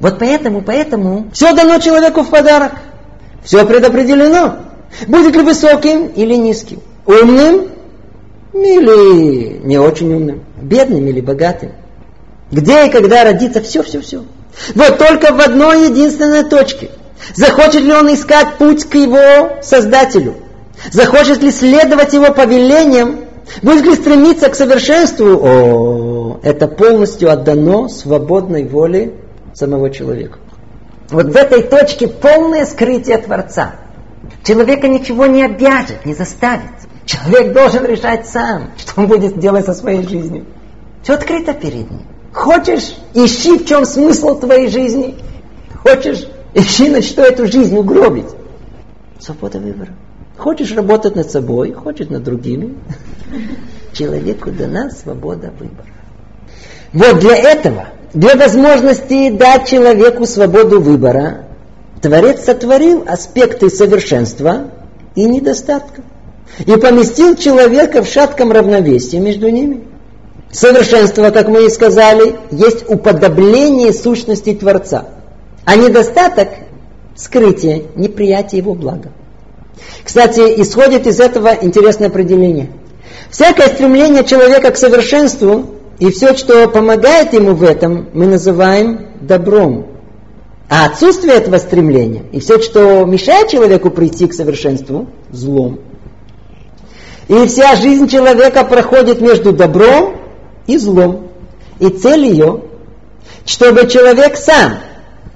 Вот поэтому, поэтому все дано человеку в подарок. Все предопределено. Будет ли высоким или низким. Умным или не очень умным. Бедным или богатым. Где и когда родиться, все, все, все. Вот только в одной единственной точке. Захочет ли он искать путь к его Создателю? Захочет ли следовать его повелениям? Будет ли стремиться к совершенству? О, это полностью отдано свободной воле самого человека. Вот в этой точке полное скрытие Творца. Человека ничего не обяжет, не заставит. Человек должен решать сам, что он будет делать со своей жизнью. Все открыто перед ним. Хочешь, ищи, в чем смысл твоей жизни. Хочешь, ищи, на что эту жизнь угробить. Свобода выбора. Хочешь работать над собой, хочешь над другими. Человеку дана свобода выбора. Вот для этого для возможности дать человеку свободу выбора, Творец сотворил аспекты совершенства и недостатка. И поместил человека в шатком равновесии между ними. Совершенство, как мы и сказали, есть уподобление сущности Творца. А недостаток – скрытие, неприятие его блага. Кстати, исходит из этого интересное определение. Всякое стремление человека к совершенству и все, что помогает ему в этом, мы называем добром. А отсутствие этого стремления и все, что мешает человеку прийти к совершенству, злом. И вся жизнь человека проходит между добром и злом. И цель ее, чтобы человек сам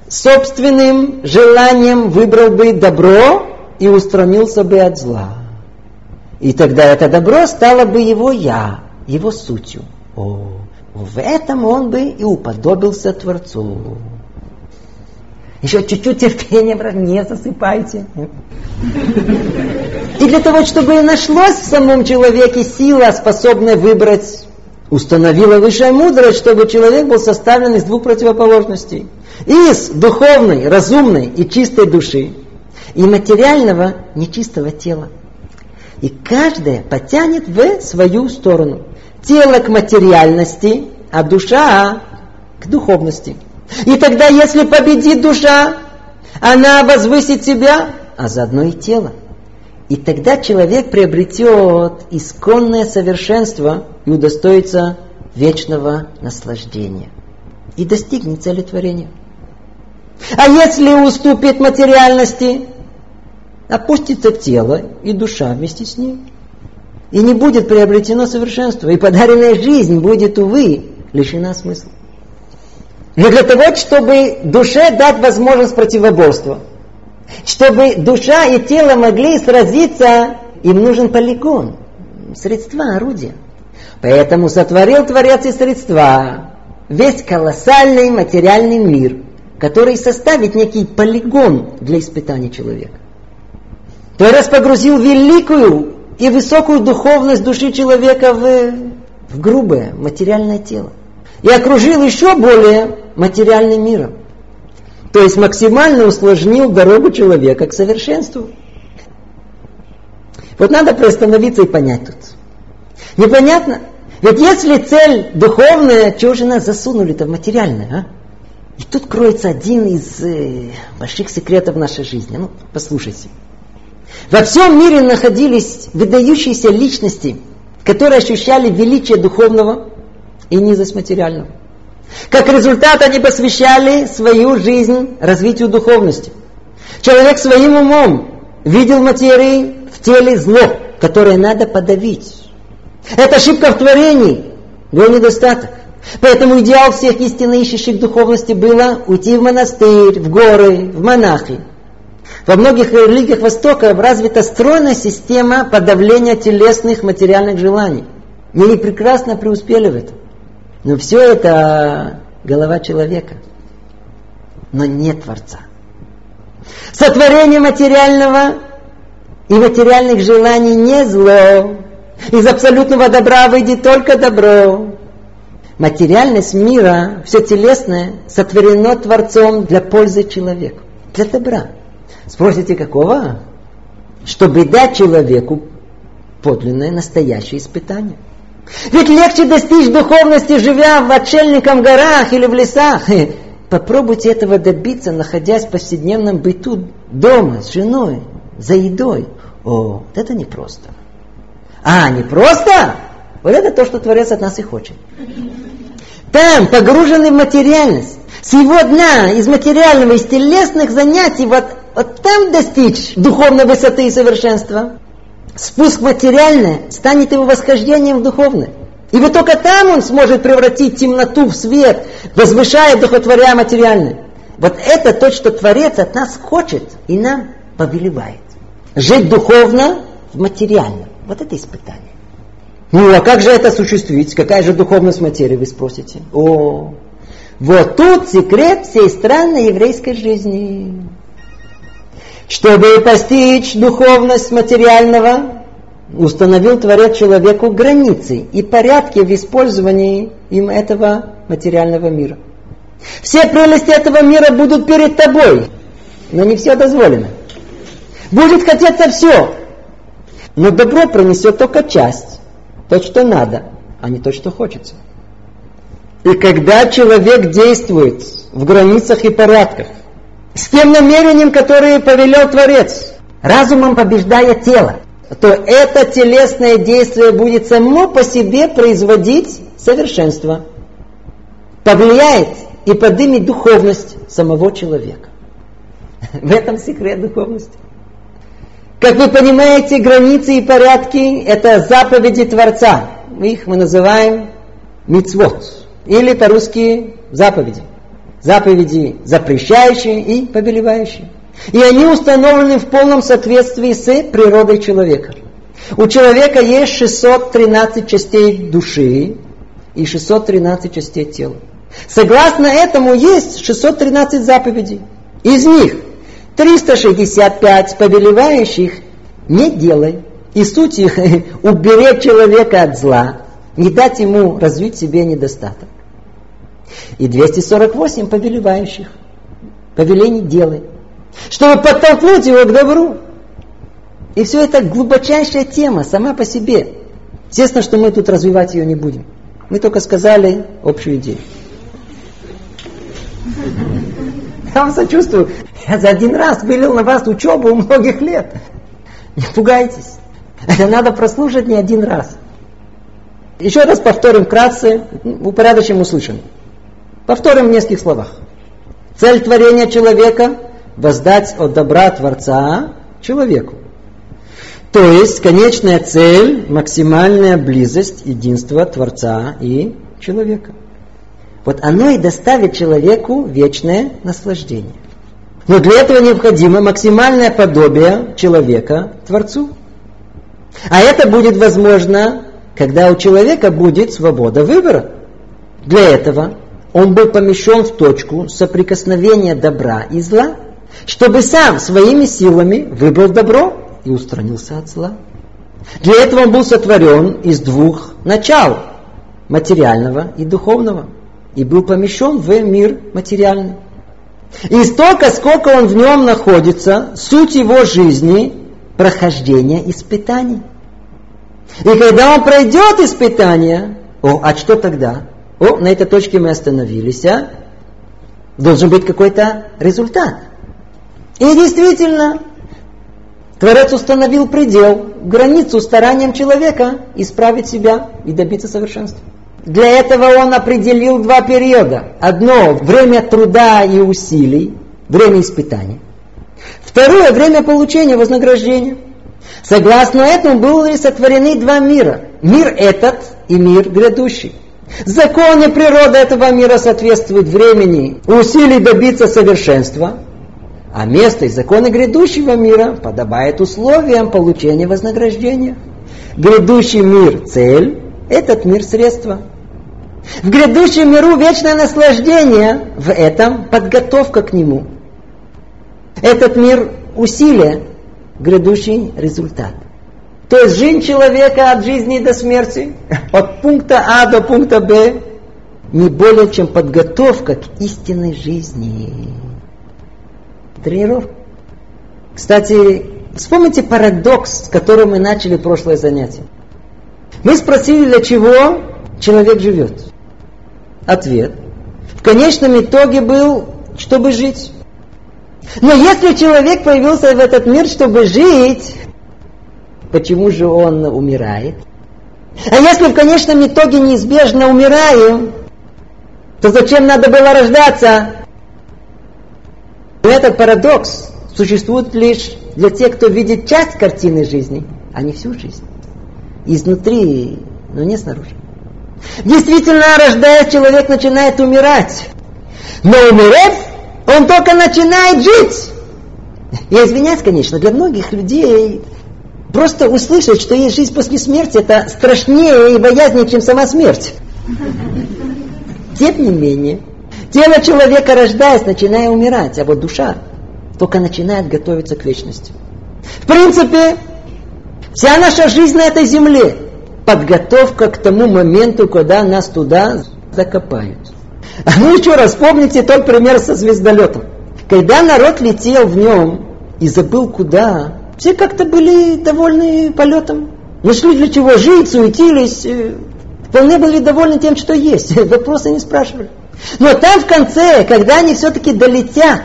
собственным желанием выбрал бы добро и устранился бы от зла. И тогда это добро стало бы его я, его сутью. О, в этом он бы и уподобился Творцу. Еще чуть-чуть терпения, брат, не засыпайте. И для того, чтобы нашлось в самом человеке сила, способная выбрать, установила высшая мудрость, чтобы человек был составлен из двух противоположностей. Из духовной, разумной и чистой души, и материального, нечистого тела. И каждое потянет в свою сторону тело к материальности, а душа к духовности. И тогда, если победит душа, она возвысит себя, а заодно и тело. И тогда человек приобретет исконное совершенство и удостоится вечного наслаждения. И достигнет цели творения. А если уступит материальности, опустится тело и душа вместе с ним и не будет приобретено совершенство, и подаренная жизнь будет, увы, лишена смысла. Но для того, чтобы душе дать возможность противоборства, Чтобы душа и тело могли сразиться, им нужен полигон, средства, орудия. Поэтому сотворил Творец и средства, весь колоссальный материальный мир, который составит некий полигон для испытания человека. Творец погрузил великую и высокую духовность души человека в, в грубое материальное тело. И окружил еще более материальным миром. То есть максимально усложнил дорогу человека к совершенству. Вот надо приостановиться и понять тут. Непонятно? Ведь если цель духовная, чего же нас засунули-то в материальное, а? И тут кроется один из э, больших секретов нашей жизни. Ну, послушайте. Во всем мире находились выдающиеся личности, которые ощущали величие духовного и низость материального. Как результат они посвящали свою жизнь развитию духовности. Человек своим умом видел материи в теле зло, которое надо подавить. Это ошибка в творении, его недостаток. Поэтому идеал всех истинно ищущих духовности было уйти в монастырь, в горы, в монахи. Во многих религиях Востока развита стройная система подавления телесных материальных желаний. И они прекрасно преуспели в этом. Но все это голова человека. Но нет Творца. Сотворение материального и материальных желаний не зло. Из абсолютного добра выйдет только добро. Материальность мира, все телесное, сотворено Творцом для пользы человека, для добра. Спросите, какого? Чтобы дать человеку подлинное, настоящее испытание. Ведь легче достичь духовности, живя в отшельником горах или в лесах. Попробуйте этого добиться, находясь в повседневном быту дома с женой, за едой. О, вот это непросто. А, непросто? Вот это то, что Творец от нас и хочет. Там, погруженный в материальность, с его дна, из материального, из телесных занятий, вот, вот там достичь духовной высоты и совершенства. Спуск материальное станет его восхождением в духовное. И вот только там он сможет превратить темноту в свет, возвышая, духотворя материальное. Вот это то, что Творец от нас хочет и нам повелевает. Жить духовно в материальном. Вот это испытание. Ну, а как же это осуществить? Какая же духовность материи, вы спросите? О, вот тут секрет всей странной еврейской жизни. Чтобы постичь духовность материального, установил Творец человеку границы и порядки в использовании им этого материального мира. Все прелести этого мира будут перед тобой, но не все дозволено. Будет хотеться все, но добро принесет только часть то, что надо, а не то, что хочется. И когда человек действует в границах и порядках, с тем намерением, которое повелел Творец, разумом побеждая тело, то это телесное действие будет само по себе производить совершенство. Повлияет и поднимет духовность самого человека. В этом секрет духовности. Как вы понимаете, границы и порядки – это заповеди Творца. Их мы называем мицвод. Или по-русски заповеди. Заповеди запрещающие и повелевающие. И они установлены в полном соответствии с природой человека. У человека есть 613 частей души и 613 частей тела. Согласно этому есть 613 заповедей. Из них 365 повелевающих не делай. И суть их уберечь человека от зла, не дать ему развить себе недостаток. И 248 повелевающих. Повелений делай. Чтобы подтолкнуть его к добру. И все это глубочайшая тема сама по себе. Естественно, что мы тут развивать ее не будем. Мы только сказали общую идею. Я вам сочувствую. Я за один раз вылил на вас учебу многих лет. Не пугайтесь. Это надо прослушать не один раз. Еще раз повторим вкратце, упорядочим услышанное. Повторим в нескольких словах. Цель творения человека – воздать от добра Творца человеку. То есть конечная цель – максимальная близость единства Творца и человека. Вот оно и доставит человеку вечное наслаждение. Но для этого необходимо максимальное подобие человека Творцу. А это будет возможно, когда у человека будет свобода выбора. Для этого он был помещен в точку соприкосновения добра и зла, чтобы сам своими силами выбрал добро и устранился от зла. Для этого он был сотворен из двух начал, материального и духовного, и был помещен в мир материальный. И столько, сколько он в нем находится, суть его жизни – прохождение испытаний. И когда он пройдет испытания, о, а что тогда? О, на этой точке мы остановились, а? Должен быть какой-то результат. И действительно, Творец установил предел, границу старанием человека исправить себя и добиться совершенства. Для этого он определил два периода. Одно – время труда и усилий, время испытаний. Второе – время получения вознаграждения. Согласно этому были сотворены два мира. Мир этот и мир грядущий. Законы природы этого мира соответствуют времени усилий добиться совершенства, а место и законы грядущего мира подобает условиям получения вознаграждения. Грядущий мир – цель, этот мир – средство. В грядущем миру вечное наслаждение, в этом подготовка к нему. Этот мир – усилие, грядущий результат. То есть жизнь человека от жизни до смерти, от пункта А до пункта Б, не более чем подготовка к истинной жизни. Тренировка. Кстати, вспомните парадокс, с которым мы начали прошлое занятие. Мы спросили, для чего человек живет. Ответ. В конечном итоге был, чтобы жить. Но если человек появился в этот мир, чтобы жить, почему же он умирает? А если в конечном итоге неизбежно умираем, то зачем надо было рождаться? Этот парадокс существует лишь для тех, кто видит часть картины жизни, а не всю жизнь. Изнутри, но не снаружи. Действительно, рождаясь, человек начинает умирать. Но умерев, он только начинает жить. Я извиняюсь, конечно, для многих людей просто услышать, что есть жизнь после смерти, это страшнее и боязнее, чем сама смерть. Тем не менее, тело человека, рождаясь, начинает умирать, а вот душа только начинает готовиться к вечности. В принципе, вся наша жизнь на этой земле – подготовка к тому моменту, когда нас туда закопают. А ну еще раз, помните тот пример со звездолетом. Когда народ летел в нем и забыл куда, все как-то были довольны полетом. Нашли для чего жить, суетились, э, вполне были довольны тем, что есть. Вопросы не спрашивали. Но там в конце, когда они все-таки долетят,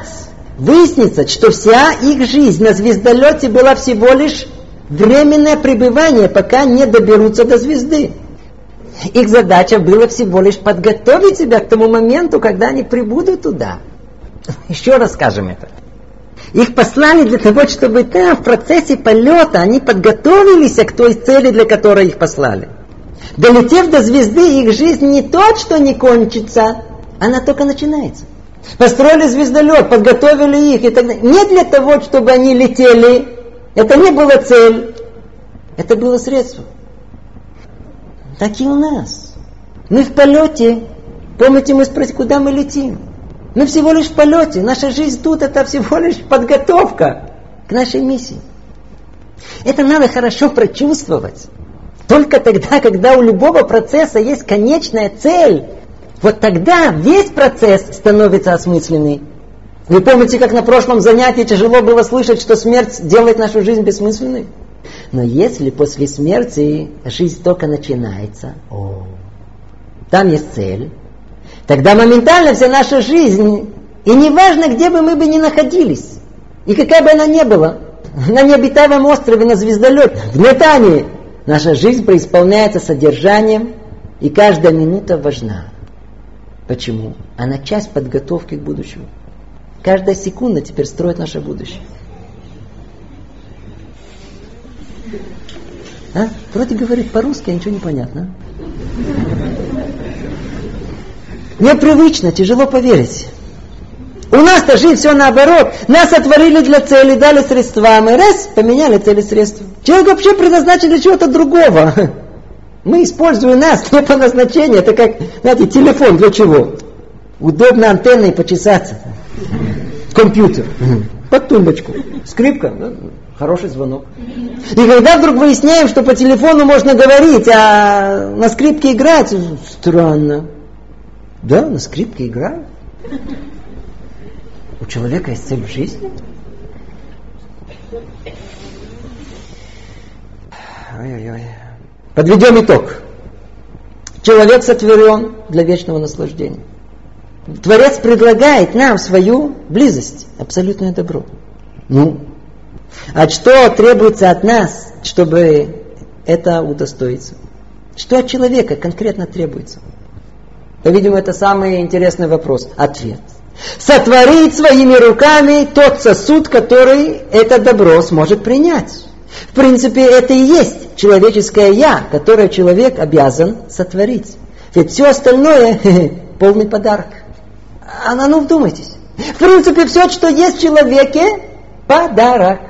выяснится, что вся их жизнь на звездолете была всего лишь временное пребывание, пока не доберутся до звезды. Их задача была всего лишь подготовить себя к тому моменту, когда они прибудут туда. Еще раз скажем это. Их послали для того, чтобы там, в процессе полета, они подготовились к той цели, для которой их послали. Долетев до звезды, их жизнь не то, что не кончится, она только начинается. Построили звездолет, подготовили их и так далее. Не для того, чтобы они летели. Это не была цель. Это было средство. Так и у нас. Мы в полете. Помните, мы спросили, куда мы летим? Мы всего лишь в полете. Наша жизнь тут это всего лишь подготовка к нашей миссии. Это надо хорошо прочувствовать. Только тогда, когда у любого процесса есть конечная цель, вот тогда весь процесс становится осмысленный. Вы помните, как на прошлом занятии тяжело было слышать, что смерть делает нашу жизнь бессмысленной? Но если после смерти жизнь только начинается, там есть цель, тогда моментально вся наша жизнь, и неважно, где бы мы бы ни находились, и какая бы она ни была, на необитаемом острове, на звездолете, в метании, наша жизнь преисполняется содержанием, и каждая минута важна. Почему? Она часть подготовки к будущему. Каждая секунда теперь строит наше будущее. А? Вроде говорит по-русски, а ничего не понятно. Непривычно, тяжело поверить. У нас-то жизнь все наоборот. Нас отворили для цели, дали средства. Мы раз, поменяли цели средства. Человек вообще предназначен для чего-то другого. Мы используем нас не по назначению. Это как, знаете, телефон для чего? Удобно антенной почесаться. Компьютер. Под тумбочку. Скрипка. Ну, хороший звонок. И когда вдруг выясняем, что по телефону можно говорить, а на скрипке играть, странно. Да, на скрипке играют. У человека есть цель в жизни. Ой-ой-ой. Подведем итог. Человек сотворен для вечного наслаждения. Творец предлагает нам свою близость, абсолютное добро. Ну, а что требуется от нас, чтобы это удостоиться? Что от человека конкретно требуется? По-видимому, это самый интересный вопрос. Ответ. Сотворить своими руками тот сосуд, который это добро сможет принять. В принципе, это и есть человеческое «я», которое человек обязан сотворить. Ведь все остальное – полный подарок. А ну вдумайтесь. В принципе, все, что есть в человеке – подарок.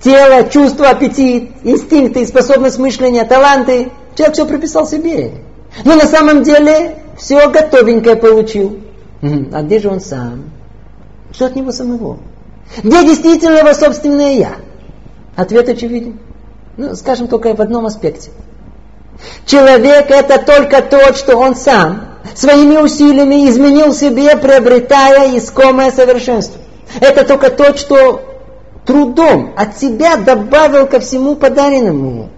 Тело, чувство, аппетит, инстинкты, способность мышления, таланты – человек все приписал себе. Но на самом деле все готовенькое получил. А где же он сам? Что от него самого? Где действительно его собственное «я»? Ответ очевиден. Ну, скажем только в одном аспекте. Человек это только то, что он сам своими усилиями изменил себе, приобретая искомое совершенство. Это только то, что трудом от себя добавил ко всему подаренному.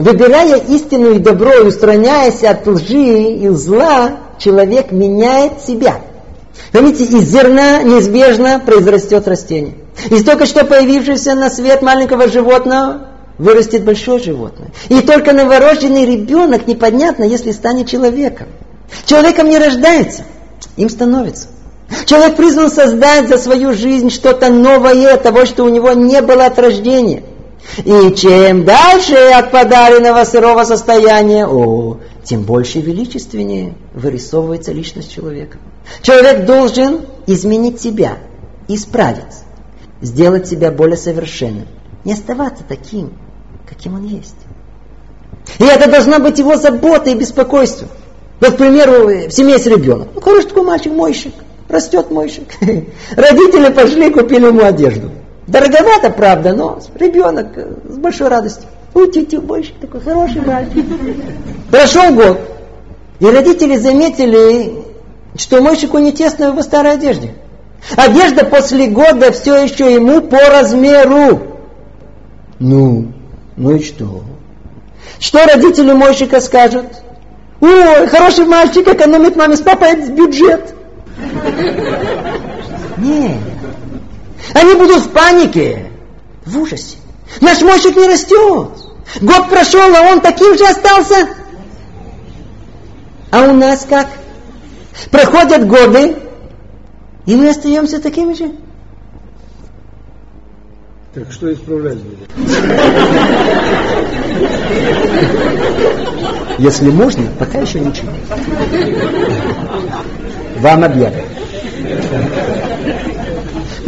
Выбирая истину и добро и устраняясь от лжи и зла, человек меняет себя. Заметьте, из зерна неизбежно произрастет растение. Из только что появившегося на свет маленького животного вырастет большое животное. И только новорожденный ребенок непонятно, если станет человеком. Человеком не рождается, им становится. Человек призван создать за свою жизнь что-то новое, того, что у него не было от рождения. И чем дальше от подаренного сырого состояния, о, тем больше и величественнее вырисовывается личность человека. Человек должен изменить себя, исправить, сделать себя более совершенным, не оставаться таким, каким он есть. И это должна быть его забота и беспокойство. Вот, к примеру, в семье есть ребенок. Ну, хороший такой мальчик, мойщик. Растет мойщик. Родители пошли, купили ему одежду. Дороговато, правда, но ребенок э, с большой радостью. У тетю мойщик такой хороший мальчик. Прошел год. И родители заметили, что мойщику не тесно в его старой одежде. Одежда после года все еще ему по размеру. Ну, ну и что? Что родители мойщика скажут? Ой, хороший мальчик экономит маме с папой бюджет. Нет. Они будут в панике, в ужасе. Наш мойщик не растет. Год прошел, а он таким же остался. А у нас как? Проходят годы, и мы остаемся такими же. Так что исправлять будем? Если можно, пока еще ничего. Вам объявят.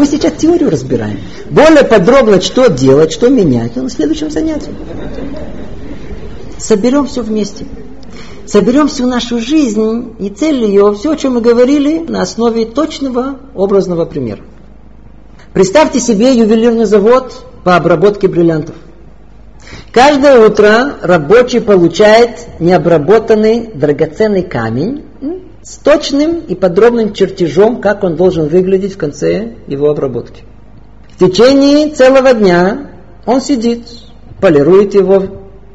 Мы сейчас теорию разбираем. Более подробно, что делать, что менять, на следующем занятии. Соберем все вместе. Соберем всю нашу жизнь и цель ее, все, о чем мы говорили, на основе точного образного примера. Представьте себе ювелирный завод по обработке бриллиантов. Каждое утро рабочий получает необработанный драгоценный камень с точным и подробным чертежом, как он должен выглядеть в конце его обработки. В течение целого дня он сидит, полирует его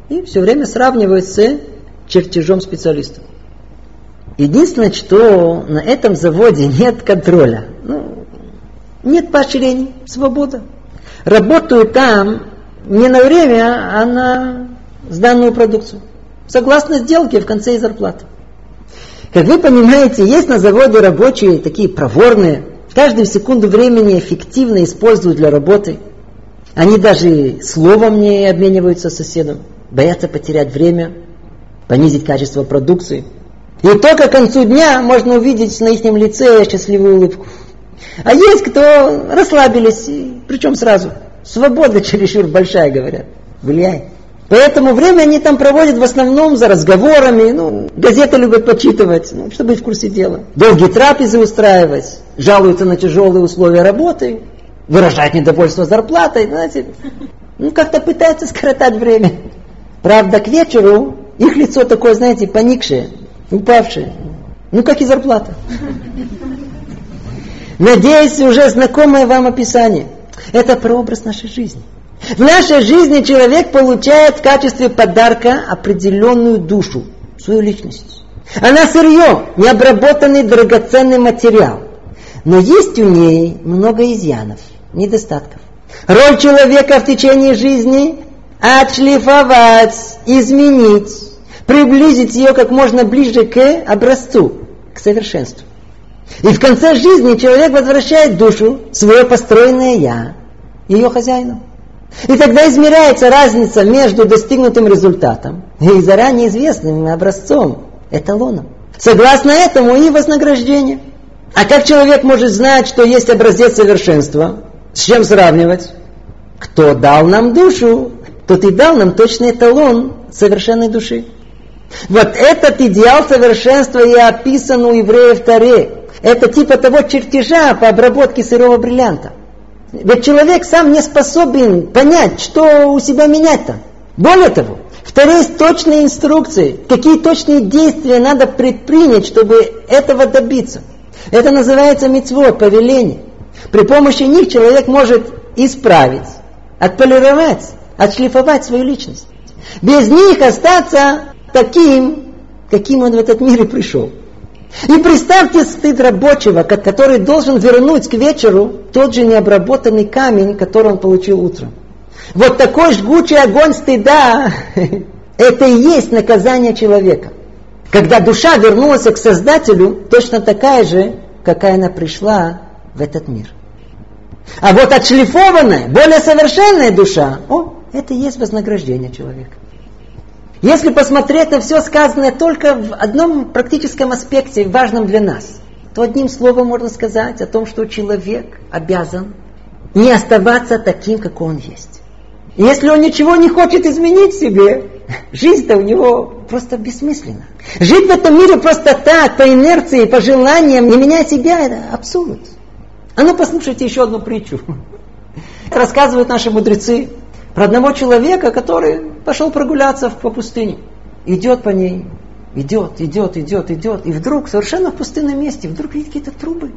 и все время сравнивает с чертежом специалиста. Единственное, что на этом заводе нет контроля. Ну, нет поощрений, свобода. Работаю там не на время, а на сданную продукцию. Согласно сделке в конце и зарплаты. Как вы понимаете, есть на заводе рабочие такие проворные, каждую секунду времени эффективно используют для работы. Они даже словом не обмениваются с соседом, боятся потерять время, понизить качество продукции. И только к концу дня можно увидеть на их лице счастливую улыбку. А есть кто расслабились, причем сразу. Свобода чересчур большая, говорят. Влияет. Поэтому время они там проводят в основном за разговорами, ну, газеты любят почитывать, ну, чтобы быть в курсе дела. Долгие трапезы устраивать, жалуются на тяжелые условия работы, выражают недовольство зарплатой, знаете. Ну, как-то пытаются скоротать время. Правда, к вечеру их лицо такое, знаете, поникшее, упавшее. Ну, как и зарплата. Надеюсь, уже знакомое вам описание. Это прообраз нашей жизни. В нашей жизни человек получает в качестве подарка определенную душу, свою личность. Она сырье, необработанный драгоценный материал. Но есть у ней много изъянов, недостатков. Роль человека в течение жизни – отшлифовать, изменить, приблизить ее как можно ближе к образцу, к совершенству. И в конце жизни человек возвращает душу, свое построенное «я», ее хозяину. И тогда измеряется разница между достигнутым результатом и заранее известным образцом, эталоном. Согласно этому и вознаграждение. А как человек может знать, что есть образец совершенства? С чем сравнивать? Кто дал нам душу, тот и дал нам точный эталон совершенной души. Вот этот идеал совершенства и описан у евреев Таре. Это типа того чертежа по обработке сырого бриллианта. Ведь человек сам не способен понять, что у себя менять-то. Более того, в Таре есть точные инструкции, какие точные действия надо предпринять, чтобы этого добиться. Это называется мицвод, повеление. При помощи них человек может исправить, отполировать, отшлифовать свою личность. Без них остаться таким, каким он в этот мир и пришел. И представьте стыд рабочего, который должен вернуть к вечеру тот же необработанный камень, который он получил утром. Вот такой жгучий огонь стыда, это и есть наказание человека. Когда душа вернулась к Создателю, точно такая же, какая она пришла в этот мир. А вот отшлифованная, более совершенная душа, о, это и есть вознаграждение человека. Если посмотреть на все сказанное только в одном практическом аспекте, важном для нас, то одним словом можно сказать о том, что человек обязан не оставаться таким, как он есть. Если он ничего не хочет изменить в себе, жизнь-то у него просто бессмысленна. Жить в этом мире просто так, по инерции, по желаниям, не меняя себя, это абсурд. А ну послушайте еще одну притчу. Рассказывают наши мудрецы про одного человека, который пошел прогуляться по пустыне. Идет по ней, идет, идет, идет, идет. И вдруг, совершенно в пустынном месте, вдруг видит какие-то трубы.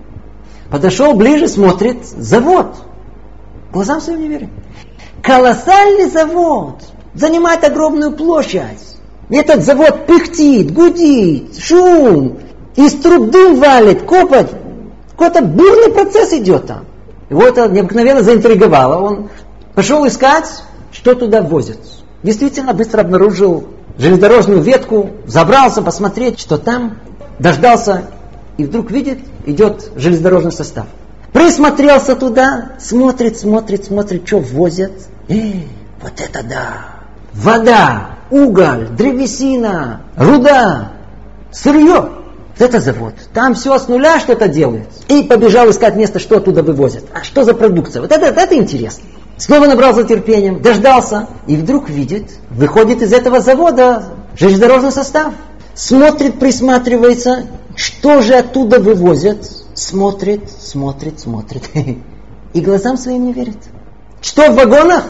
Подошел ближе, смотрит, завод. Глазам своим не верит. Колоссальный завод. Занимает огромную площадь. Этот завод пыхтит, гудит, шум. Из труб дым валит, копоть. Какой-то бурный процесс идет там. Его это необыкновенно заинтриговало. Он пошел искать, что туда возят? Действительно, быстро обнаружил железнодорожную ветку, забрался посмотреть, что там, дождался, и вдруг видит, идет железнодорожный состав. Присмотрелся туда, смотрит, смотрит, смотрит, что возят. Эй, вот это да! Вода, уголь, древесина, руда, сырье. Вот это завод. Там все с нуля что-то делают. И побежал искать место, что оттуда вывозят. А что за продукция? Вот это, это интересно. Снова набрался терпением, дождался, и вдруг видит, выходит из этого завода железнодорожный состав. Смотрит, присматривается, что же оттуда вывозят. Смотрит, смотрит, смотрит. И глазам своим не верит. Что в вагонах?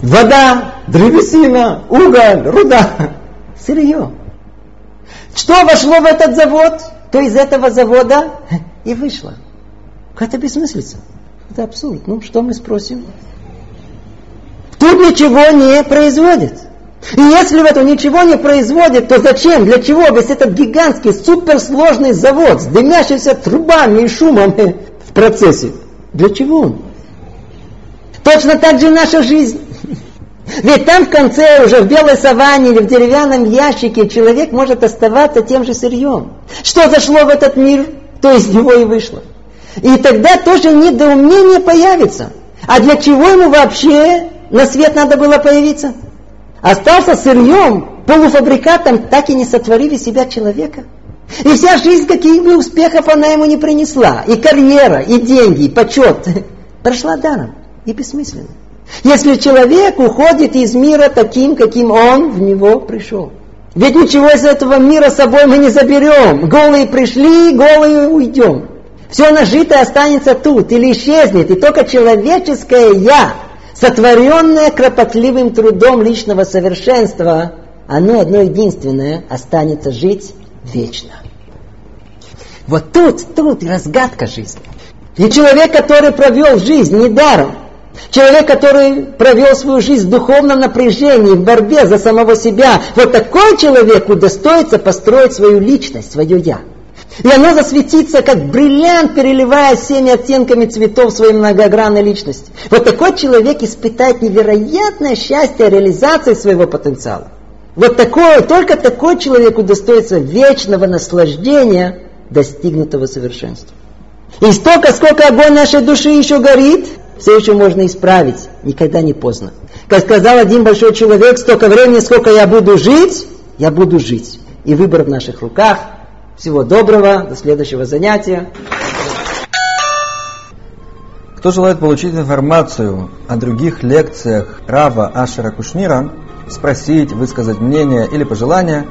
Вода, древесина, уголь, руда, сырье. Что вошло в этот завод, то из этого завода и вышло. Какая-то бессмыслица. Это абсурд. Ну, что мы спросим? Тут ничего не производит. И если в этом ничего не производит, то зачем, для чего весь этот гигантский, суперсложный завод с дымящимися трубами и шумом в процессе? Для чего он? Точно так же наша жизнь. Ведь там в конце, уже в белой саванне или в деревянном ящике, человек может оставаться тем же сырьем. Что зашло в этот мир, то из него и вышло. И тогда тоже недоумение появится. А для чего ему вообще на свет надо было появиться. Остался сырьем, полуфабрикатом, так и не сотворили себя человека. И вся жизнь, каких бы успехов она ему не принесла, и карьера, и деньги, и почет, прошла даром и бессмысленно. Если человек уходит из мира таким, каким он в него пришел. Ведь ничего из этого мира с собой мы не заберем. Голые пришли, голые уйдем. Все нажитое останется тут или исчезнет. И только человеческое «я», сотворенное кропотливым трудом личного совершенства, оно одно единственное останется жить вечно. Вот тут, тут и разгадка жизни. И человек, который провел жизнь недаром, человек, который провел свою жизнь в духовном напряжении, в борьбе за самого себя, вот такой человек удостоится построить свою личность, свое «я». И оно засветится, как бриллиант, переливая всеми оттенками цветов своей многогранной личности. Вот такой человек испытает невероятное счастье реализации своего потенциала. Вот такой, только такой человек удостоится вечного наслаждения достигнутого совершенства. И столько, сколько огонь нашей души еще горит, все еще можно исправить, никогда не поздно. Как сказал один большой человек, столько времени, сколько я буду жить, я буду жить. И выбор в наших руках. Всего доброго, до следующего занятия. Кто желает получить информацию о других лекциях Рава Ашера Кушнира, спросить, высказать мнение или пожелания,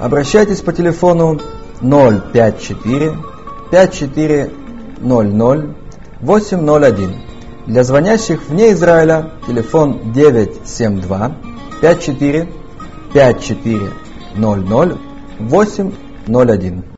обращайтесь по телефону 054 5400 801. Для звонящих вне Израиля телефон 972 54 5400 801.